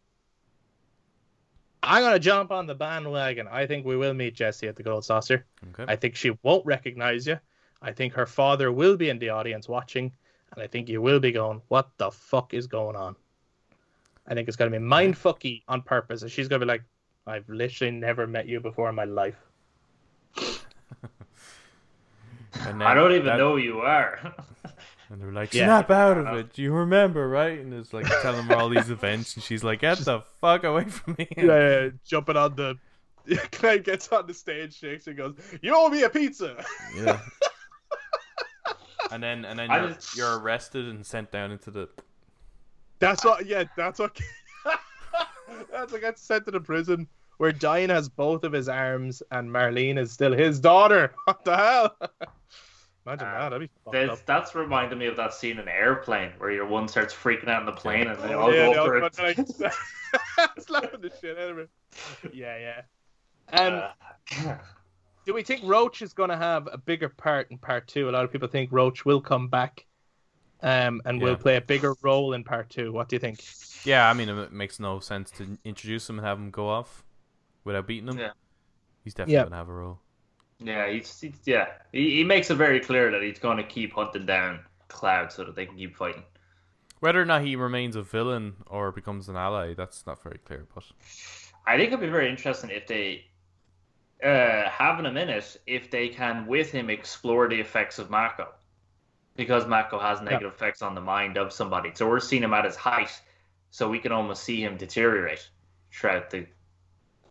S1: I'm gonna jump on the bandwagon. I think we will meet Jessie at the Gold Saucer.
S2: Okay.
S1: I think she won't recognize you. I think her father will be in the audience watching, and I think you will be going, "What the fuck is going on?" I think it's gonna be mindfucky on purpose, and she's gonna be like, "I've literally never met you before in my life." *laughs*
S2: And
S3: I don't even
S2: that-
S3: know who you are. *laughs*
S2: And they're like,
S1: Yeah.
S2: snap out of uh, it. You remember, right? And it's like telling her all these events, and she's like, get *laughs* the fuck away from me.
S1: yeah, jumping on the. *laughs* Clyde gets on the stage, shakes, and goes, "You owe me a pizza."
S2: Yeah. *laughs* and then and then you're,
S3: just-
S2: you're arrested and sent down into the.
S1: That's what. Yeah, that's what. that's what gets sent to the prison where Dyne has both of his arms and Marlene is still his daughter. What the hell? Imagine
S3: Uh,
S1: that. That'd be fucked
S3: That's,
S1: up.
S3: that's reminding me of that scene in Airplane where your one starts freaking out in the plane and they
S1: Oh,
S3: all
S1: yeah,
S3: go
S1: they all
S3: for it.
S1: like, *laughs* *laughs* slapping the shit out of it. Yeah, yeah. Um,
S3: Uh, *clears throat*
S1: do we think Roche is going to have a bigger part in part two? A lot of people think Roche will come back, um, and will play a bigger role in part two. What do you think?
S2: Yeah, I mean, it makes no sense to introduce him and have him go off without beating him.
S3: Yeah.
S2: He's definitely
S1: Yeah.
S2: gonna have a role.
S3: Yeah, he's, he's yeah. He, he makes it very clear that he's going to keep hunting down Cloud so that they can keep fighting.
S2: Whether or not he remains a villain or becomes an ally, that's not very clear. But
S3: I think it'd be very interesting if they uh, have in a minute if they can with him explore the effects of Mako, because Mako has negative effects on the mind of somebody. So we're seeing him at his height, so we can almost see him deteriorate throughout the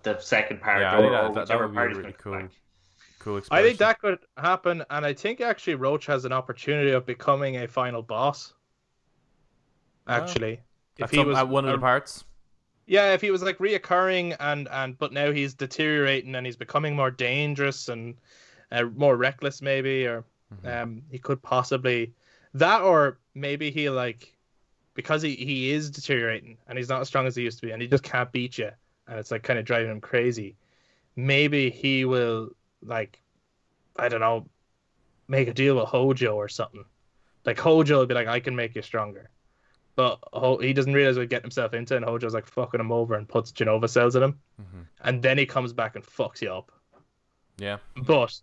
S3: the second part
S2: Yeah,
S3: or,
S2: think that- that- would be really cool.
S3: back.
S2: Cool.
S1: I think that could happen, and I think actually Roche has an opportunity of becoming a final boss. Actually, if
S2: at, some- at one of the parts.
S1: yeah, if he was like reoccurring and and but now he's deteriorating and he's becoming more dangerous and uh, more reckless maybe, or
S2: Mhm.
S1: um he could possibly that or maybe he like because he he is deteriorating and he's not as strong as he used to be and he just can't beat you and it's like kind of driving him crazy. Maybe he will like I don't know make a deal with Hojo or something. Like Hojo would be like I can make you stronger. But Ho- he doesn't realize what he's getting himself into, and Hojo's like fucking him over and puts Genova cells in him,
S2: Mhm.
S1: and then he comes back and fucks you up.
S2: Yeah.
S1: But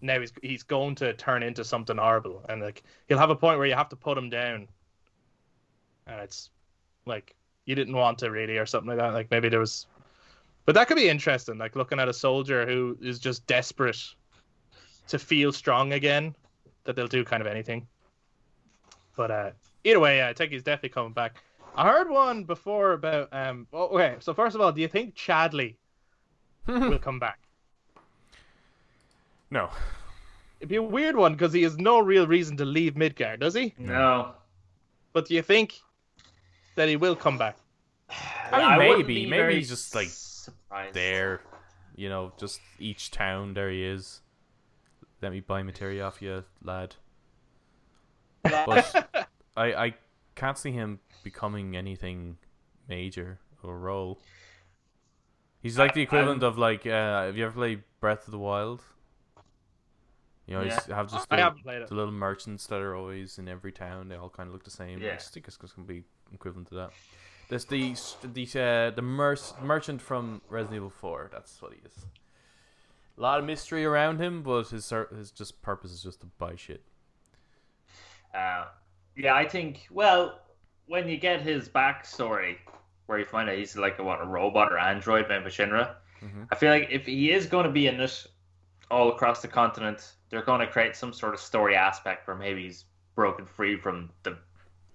S1: now he's he's going to turn into something horrible, and like he'll have a point where you have to put him down, and it's like you didn't want to really, or something like that. Like maybe there was, but that could be interesting. Like looking at a soldier who is just desperate to feel strong again, that they'll do kind of anything. But uh, either way, yeah, I think he's definitely coming back. I heard one before about um. oh, Okay, so first of all, do you think Chadley *laughs* will come back?
S2: no.
S1: It'd be a weird one because he has no real reason to leave Midgar, does he?
S3: No.
S1: But do you think that he will come back?
S2: I mean,
S3: wouldn't
S2: maybe. Maybe
S3: very
S2: he's just, like,
S3: surprised.
S2: There, you know, just each town. There he is. Let me buy material off you, lad. But *laughs* I I can't see him becoming anything major or role. He's like the
S3: I-
S2: equivalent of like uh, have you ever played Breath of the Wild? You know,
S3: Yeah.
S2: just have just
S1: I
S2: the,
S1: haven't played it.
S2: the little merchants that are always in every town. They all kind of look the same. I
S3: Yeah.
S2: just think it's going to be equivalent to that. There's the the uh, the mer- merchant from Resident Evil Four. That's what he is. A lot of mystery around him, but his his just purpose is just to buy shit.
S3: Uh, yeah, I think. Well, when you get his backstory, where you find out he's like a, what a robot or android made by Shinra,
S2: Mhm.
S3: I feel like if he is going to be in it all across the continent, they're going to create some sort of story aspect where maybe he's broken free from the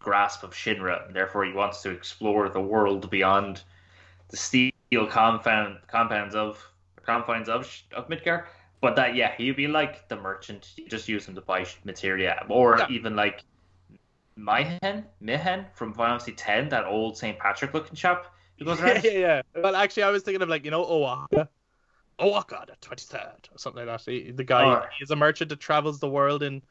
S3: grasp of Shinra, and therefore he wants to explore the world beyond the steel confound compounds of confines of of Midgar. But that yeah, he'd be like the merchant. You just use him to buy materia, or
S1: Yeah.
S3: even like Mihen, Mihen from Final Fantasy X, that old St. Patrick looking chap *laughs*
S1: yeah, yeah, yeah. Well, actually, I was thinking of like you know O'aka, O'aka the twenty third or something like that. He, the guy
S3: Oh.
S1: he's a merchant that travels the world in,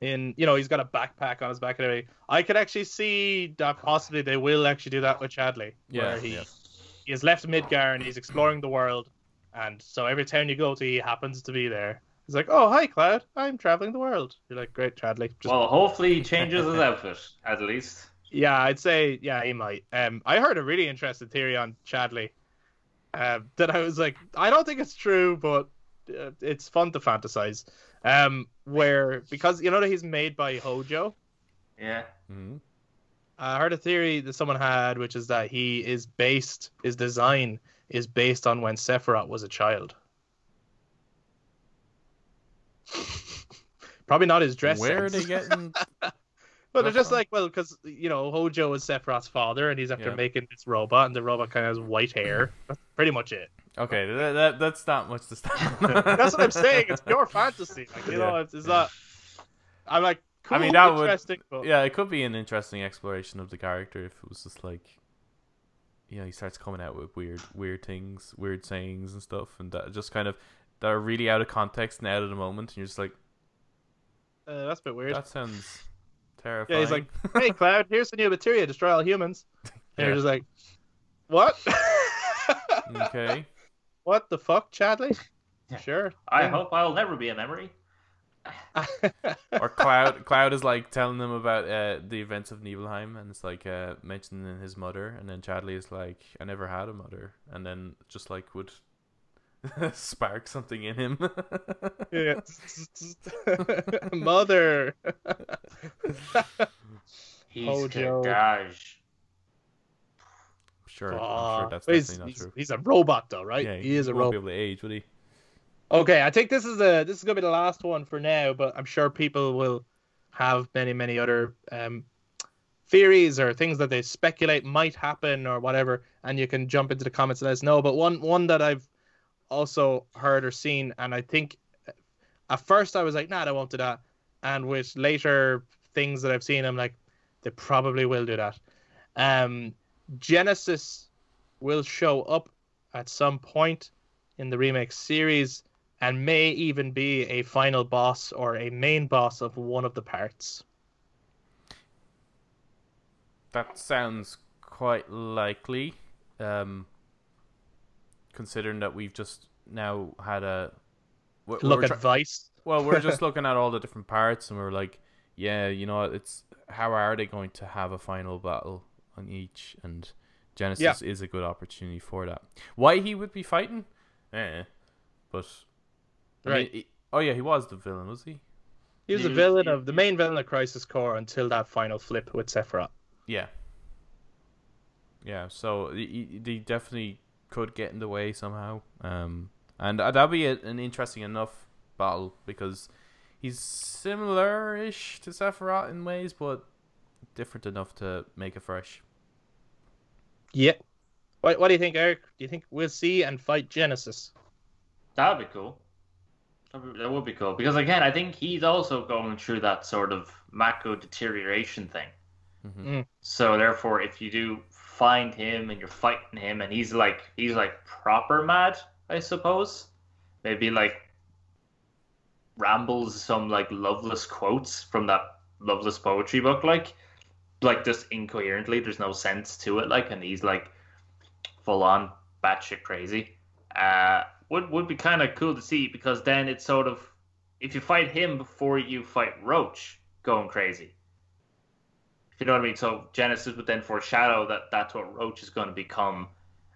S1: in you know he's got a backpack on his back and everything. I could actually see that possibly they will actually do that with Chadley.
S2: Yeah,
S1: where he
S2: yeah.
S1: he has left Midgar and he's exploring the world, and so every town you go to, he happens to be there. He's like, "Oh, hi, Cloud. I'm traveling the world." You're like, "Great, Chadley." Just
S3: Well, hopefully he changes his outfit at least.
S1: Yeah, I'd say yeah, he might. Um, I heard a really interesting theory on Chadley. Uh, that I was like, I don't think it's true, but uh, it's fun to fantasize. Um, where because you know that he's made by Hojo.
S3: Yeah.
S2: hmm
S1: I heard a theory that someone had, which is that he is based, his design is based on when Sephiroth was a child. *laughs* Probably not his dress
S2: Where are they getting? *laughs*
S1: But they're just like, well, because you know Hojo is Sephiroth's father, and he's after
S2: Yeah.
S1: making this robot, and the robot kind of has white hair. That's pretty much it.
S2: Okay, that, that that's not much to start. *laughs*
S1: That's what I'm saying. It's pure fantasy. Like you know, it's, it's not. I'm like, cool,
S2: I mean, that would-
S1: interesting, but
S2: Yeah, it could be an interesting exploration of the character if it was just like, you know, he starts coming out with weird, weird things, weird sayings and stuff, and that just kind of that are really out of context and out of the moment, and you're just like,
S1: uh, that's a bit weird.
S2: that sounds terrifying.
S1: Yeah, he's like, hey, Cloud, here's the new materia, destroy all humans. *laughs* And
S2: Yeah.
S1: you're just like, what? *laughs*
S2: okay,
S1: what the fuck, Chadley? *laughs* Sure.
S3: I
S1: yeah.
S3: hope I'll never be a memory. *laughs*
S2: or Cloud, Cloud is like telling them about uh, the events of Nibelheim, and it's like uh, mentioning his mother, and then Chadley is like, I never had a mother, and then just like would *laughs* spark something in him.
S1: Yeah. Mother.
S3: He's
S1: Hojo.
S3: Kadaj.
S4: Sure, I'm sure that's
S1: but he's,
S4: definitely not
S1: he's,
S4: true.
S1: he's a robot though, right?
S4: Yeah,
S1: he is a
S4: won't be
S1: robot.
S4: able to age, would he?
S1: Okay, I think this is a this is gonna be the last one for now, but I'm sure people will have many many other um, theories or things that they speculate might happen or whatever, and you can jump into the comments and let us know. But one one that I've also heard or seen, and I think at first I was like, nah, I won't do that, and with later things that I've seen, I'm like, they probably will do that. Um, Genesis will show up at some point in the remake series and may even be a final boss or a main boss of one of the parts.
S4: That sounds quite likely, um, considering that we've just now had a we- we
S1: Look
S4: were
S1: at
S4: try-
S1: Weiss. *laughs*
S4: Well, we're just looking at all the different parts, and we're like, yeah, you know, it's how are they going to have a final battle on each? And Genesis is a good opportunity for that. Why he would be fighting? Eh, but I mean,
S1: Right.
S4: he- oh yeah, he was the villain, was he?
S1: He was the villain of the main villain of Crisis Core until that final flip with Sephiroth.
S4: Yeah. Yeah, so he, he he definitely could get in the way somehow. Um, and uh, that'd be a, an interesting enough battle because he's similar-ish to Sephiroth in ways, but different enough to make it fresh.
S1: Yeah. What, what do you think, Eric? Do you think we'll see and fight Genesis?
S3: That'd be cool. That'd be- That would be cool because again, I think he's also going through that sort of Mako deterioration thing.
S4: hmm
S3: So therefore, if you do find him and you're fighting him, and he's like he's like proper mad, I suppose. Maybe like rambles some like loveless quotes from that loveless poetry book, like like just incoherently. There's no sense to it, like, and he's like full on batshit crazy. Uh, would would be kind of cool to see because then it's sort of if you fight him before you fight Roche going crazy. If you know what I mean. So Genesis would then foreshadow that that's what Roche is going to become,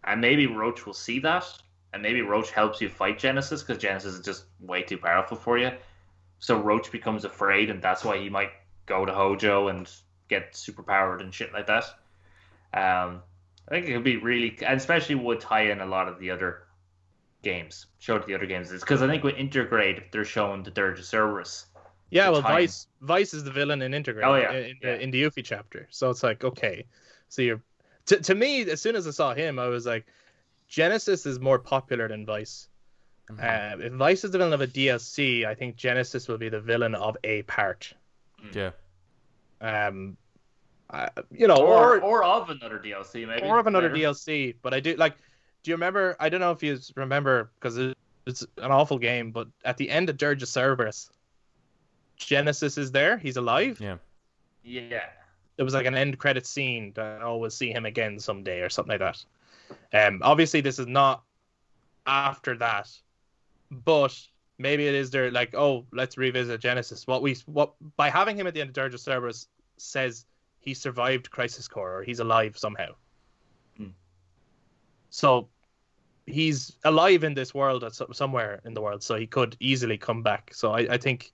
S3: and maybe Roche will see that, and maybe Roche helps you fight Genesis because Genesis is just way too powerful for you. So Roche becomes afraid, and that's why he might go to Hojo and get super powered and shit like that. Um, I think it could be really, and especially would tie in a lot of the other games, show to the other games. It's because I think with Intergrade they're showing the Dirge of Cerberus.
S1: Yeah, well,
S3: time.
S1: Weiss Weiss is the villain in Intergrade
S3: Oh, yeah,
S1: in, in,
S3: yeah.
S1: the, in the Yuffie chapter. So it's like, okay. So you're to, to me, as soon as I saw him, I was like, Genesis is more popular than Weiss.
S4: Mm-hmm.
S1: Uh, if Weiss is the villain of a DLC, I think Genesis will be the villain of a part.
S4: Yeah.
S1: Um, uh, you know,
S3: Or,
S1: or
S3: or of another DLC, maybe.
S1: or of another
S3: later.
S1: DLC. But I do like. Do you remember? I don't know if you remember because it, it's an awful game. But at the end of Dirge of Cerberus, Genesis is there. He's alive.
S4: Yeah.
S3: Yeah.
S1: There was like an end credit scene that oh we'll see him again someday or something like that. Um, obviously this is not after that, but maybe it is there like oh let's revisit Genesis. What we what by having him at the end of Dirge of Cerberus says he survived Crisis Core or he's alive somehow.
S3: Hmm.
S1: So he's alive in this world at some, somewhere in the world, so he could easily come back. So I, I think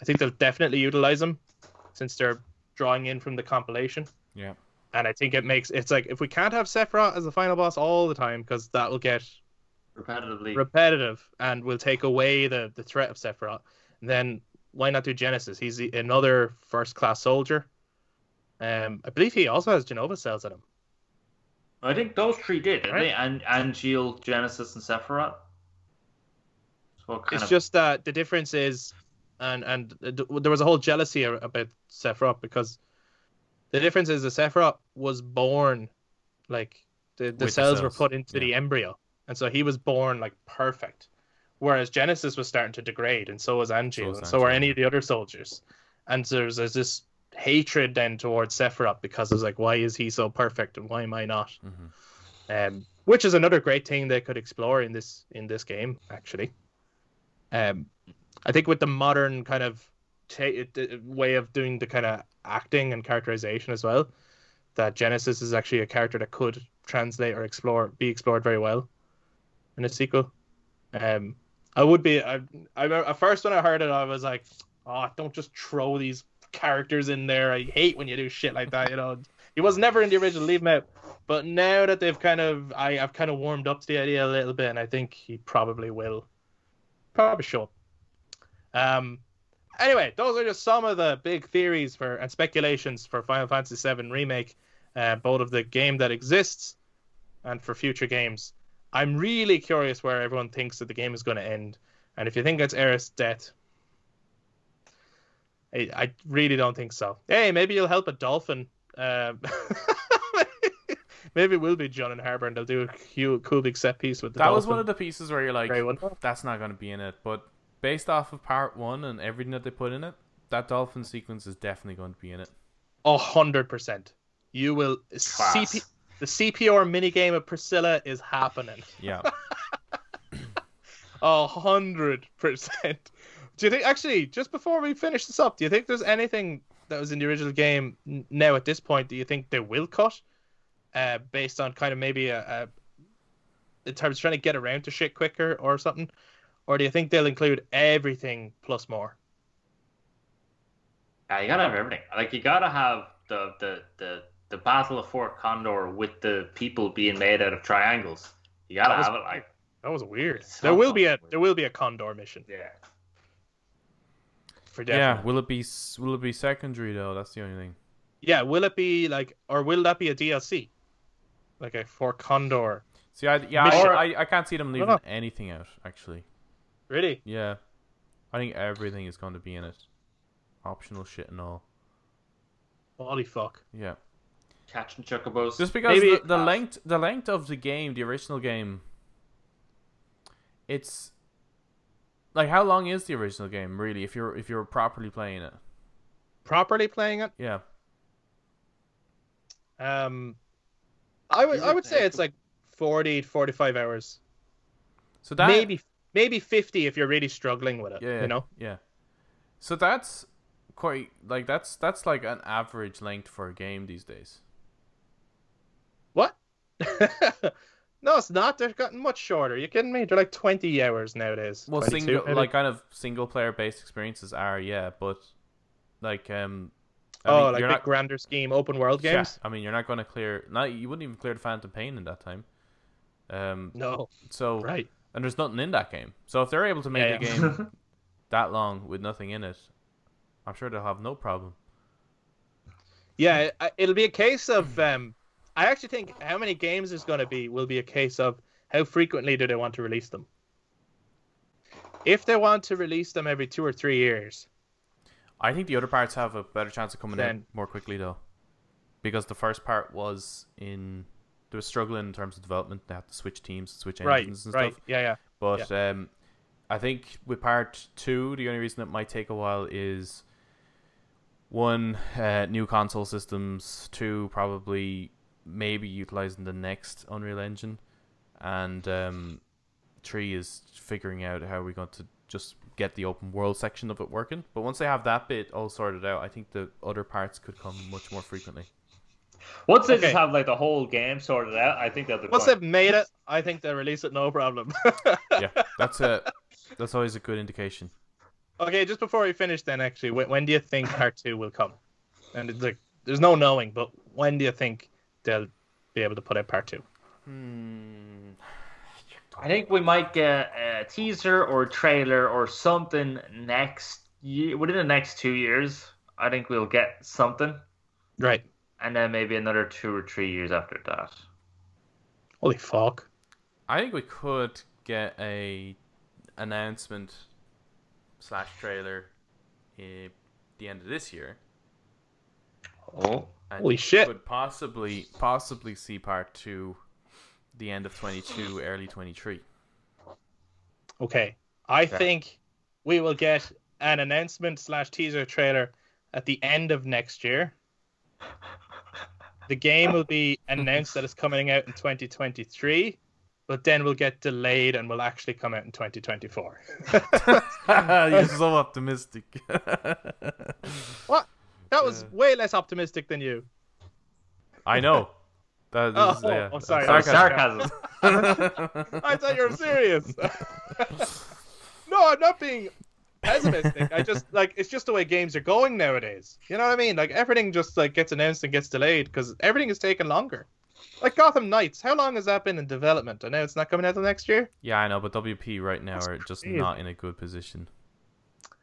S1: I think they'll definitely utilize him since they're drawing in from the compilation.
S4: Yeah.
S1: And I think it makes it's like if we can't have Sephiroth as the final boss all the time because that will get
S3: Repetitively.
S1: repetitive and will take away the the threat of Sephiroth. Then why not do Genesis? He's the- another first class soldier. Um, I believe he also has Genova cells in him.
S3: I think those three did, didn't
S1: Right.
S3: they? And Angeal, Genesis, and Sephiroth. So
S1: It's
S3: of
S1: just that the difference is, and and th- there was a whole jealousy about Sephiroth because the difference is the Sephiroth was born like the, the
S4: With the
S1: cells, were put into
S4: yeah.
S1: the embryo, and so he was born like perfect. Whereas Genesis was starting to degrade, and so was Angeal,
S4: was
S1: and so were any of the other soldiers. And so there's, there's this hatred then towards Sephiroth because it's like, why is he so perfect and why am I not?
S4: hmm
S1: um, which is another great thing they could explore in this in this game actually. Um, I think with the modern kind of the way of doing the kind of acting and characterization as well, that Genesis is actually a character that could translate or explore be explored very well in a sequel. Um, I would be. I, I at first when I heard it, I was like, "Oh, don't just throw these characters in there. I hate when you do shit like that. You know, he was never in the original. Leave him out. But now that they've kind of, I, I've kind of warmed up to the idea a little bit, and I think he probably will, probably up. Um, anyway, those are just some of the big theories for and speculations for Final Fantasy VII remake, uh, both of the game that exists and for future games. I'm really curious where everyone thinks that the game is going to end, and if you think it's Aerith's death, I, I really don't think so. Hey, maybe you'll help a dolphin. Uh, *laughs* maybe it will be Junon Harbour, and they'll do a cool, cool big set piece with the dolphin.
S2: that
S1: dolphin.
S2: was one of the pieces where you're like, that's not going to be in it. But based off of part one and everything that they put in it, that dolphin sequence is definitely going to be in it.
S1: A hundred percent. You will
S3: Class.
S1: CP, the CPR minigame of Priscilla is happening.
S2: Yeah. *laughs*
S1: A hundred percent. Do you think actually just before we finish this up, do you think there's anything that was in the original game now at this point? Do you think they will cut, uh, based on kind of maybe a, a in terms of trying to get around to shit quicker or something, or do you think they'll include everything plus more?
S3: Yeah, you gotta have everything. Like you gotta have the the the the Battle of Fort Condor with the people being made out of triangles. You gotta
S1: That was-
S3: have it like
S1: That was weird.
S3: So
S1: there will be a
S3: weird.
S1: there will be a Condor mission
S3: yeah.
S1: for
S2: yeah. Will it be will it be secondary though? That's the only thing.
S1: Yeah, will it be like, or will that be a DLC, like a Fort Condor?
S2: See, I yeah, I, I, I can't see them leaving anything out. Actually,
S1: Really?
S2: yeah, I think everything is going to be in it, optional shit and all.
S1: Holy fuck!
S2: Yeah,
S3: Catching chocobos.
S2: just because
S1: Maybe-
S2: the, the length the length of the game, the original game, it's like how long is the original game really? If you're if you're properly playing it,
S1: Properly playing it,
S2: yeah.
S1: um, I would I would say it's like 40 45 hours,
S2: So that
S1: maybe maybe 50 if you're really struggling with it.
S2: Yeah,
S1: you know.
S2: Yeah. So that's quite like that's that's like an average length for a game these days.
S1: What? *laughs* no, it's not. They've gotten much shorter. You kidding me? They're like 20 hours nowadays.
S2: Well, single
S1: maybe?
S2: like kind of single player based experiences are yeah, but like um. I
S1: oh,
S2: mean,
S1: like big
S2: not
S1: grander scheme, open world games. yeah.
S2: I mean, you're not going to clear. Not you wouldn't even clear the Phantom Pain in that time. Um.
S1: No,
S2: So
S1: right.
S2: and there's nothing in that game. So if they're able to make
S1: Yeah,
S2: a
S1: yeah.
S2: game *laughs* that long with nothing in it, I'm sure they'll have no problem.
S1: Yeah, it'll be a case of. Um, I actually think how many games there's going to be will be a case of how frequently do they want to release them. If they want to release them every two or three years,
S2: I think the other parts have a better chance of coming out
S1: Then-
S2: more quickly though, because the first part was in they were struggling in terms of development. They had to switch teams, switch
S1: right,
S2: engines and
S1: right,
S2: stuff.
S1: yeah, yeah,
S2: But um, I think with part two, the only reason it might take a while is one, uh, new console systems. Two, probably maybe utilizing the next Unreal Engine, and um, three is figuring out how we're going to just get the open world section of it working. But once they have that bit all sorted out, I think the other parts could come much more frequently.
S3: Once they
S1: Okay.
S3: just have like the whole game sorted out, I think they'll be
S1: Once
S3: fine.
S1: they've made it, I think they'll release it no problem. *laughs*
S2: Yeah, that's a that's always a good indication.
S1: okay, just before we finish, then actually, when, when do you think part two will come? And it's like, there's no knowing, but when do you think they'll be able to put out part two?
S2: Hmm.
S3: I think we might get a teaser or a trailer or something next year, within the next two years. I think we'll get something,
S1: Right.
S3: and then maybe another two or three years after that.
S1: Holy fuck.
S2: I think we could get a announcement slash trailer at the end of this year.
S3: Oh,
S2: And
S1: Holy shit.
S2: Could possibly possibly see part two, the end of twenty two, early twenty three.
S1: Okay. I
S3: Okay.
S1: think we will get an announcement slash teaser trailer at the end of next year. The game will be *laughs* announced that it's coming out in 2023, but then we'll get delayed and will actually come out in 2024. *laughs*
S2: You're so optimistic. *laughs*
S1: what? That was
S2: Uh.
S1: way less optimistic than you.
S2: I know. *laughs* That
S1: Oh,
S2: is, yeah,
S1: oh, sorry,
S2: that's
S3: sarcasm. *laughs*
S1: I thought you were serious. *laughs* no, I'm not being pessimistic. I just like it's just the way games are going nowadays. You know what I mean? Like everything just like gets announced and gets delayed because everything is taking longer. Like Gotham Knights, how long has that been in development? I know it's not coming out the next year.
S4: Yeah, I know, but WB right now
S1: That's
S4: are just
S1: crazy.
S4: not in a good position.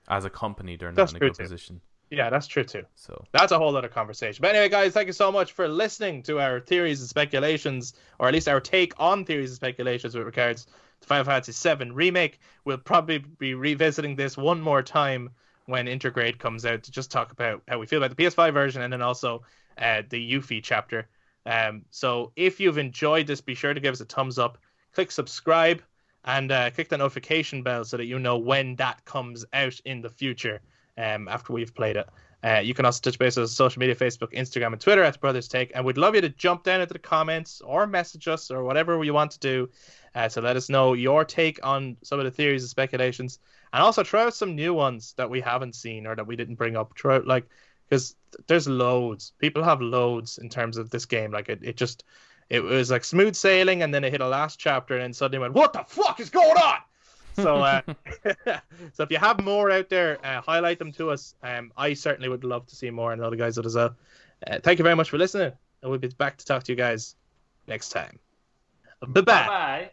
S4: As a company, they're not
S1: That's
S4: in a good
S1: too.
S4: position.
S1: Yeah, that's true too.
S4: So
S1: That's a whole other conversation. But anyway, guys, thank you so much for listening to our theories and speculations, or at least our take on theories and speculations with regards to Final Fantasy VII Remake. We'll probably be revisiting this one more time when Intergrade comes out to just talk about how we feel about the PS5 version and then also uh, the Yuffie chapter. Um, so if you've enjoyed this, be sure to give us a thumbs up, click subscribe, and uh, click the notification bell so that you know when that comes out in the future um, after we've played it. Uh, you can also touch base on social media, Facebook, Instagram, and Twitter at Brothers Take. And we'd love you to jump down into the comments or message us or whatever you want to do uh, to let us know your take on some of the theories and speculations. And also try out some new ones that we haven't seen or that we didn't bring up. Try out, like, because there's loads. People have loads in terms of this game. Like, it, it just, it was like smooth sailing and then it hit a last chapter and then suddenly went, what the fuck is going on? So, uh, *laughs* *laughs* so if you have more out there, uh, highlight them to us. Um, I certainly would love to see more, and other guys would as well. Uh, thank you very much for listening, and we'll be back to talk to you guys next time. Bye bye.
S3: Bye.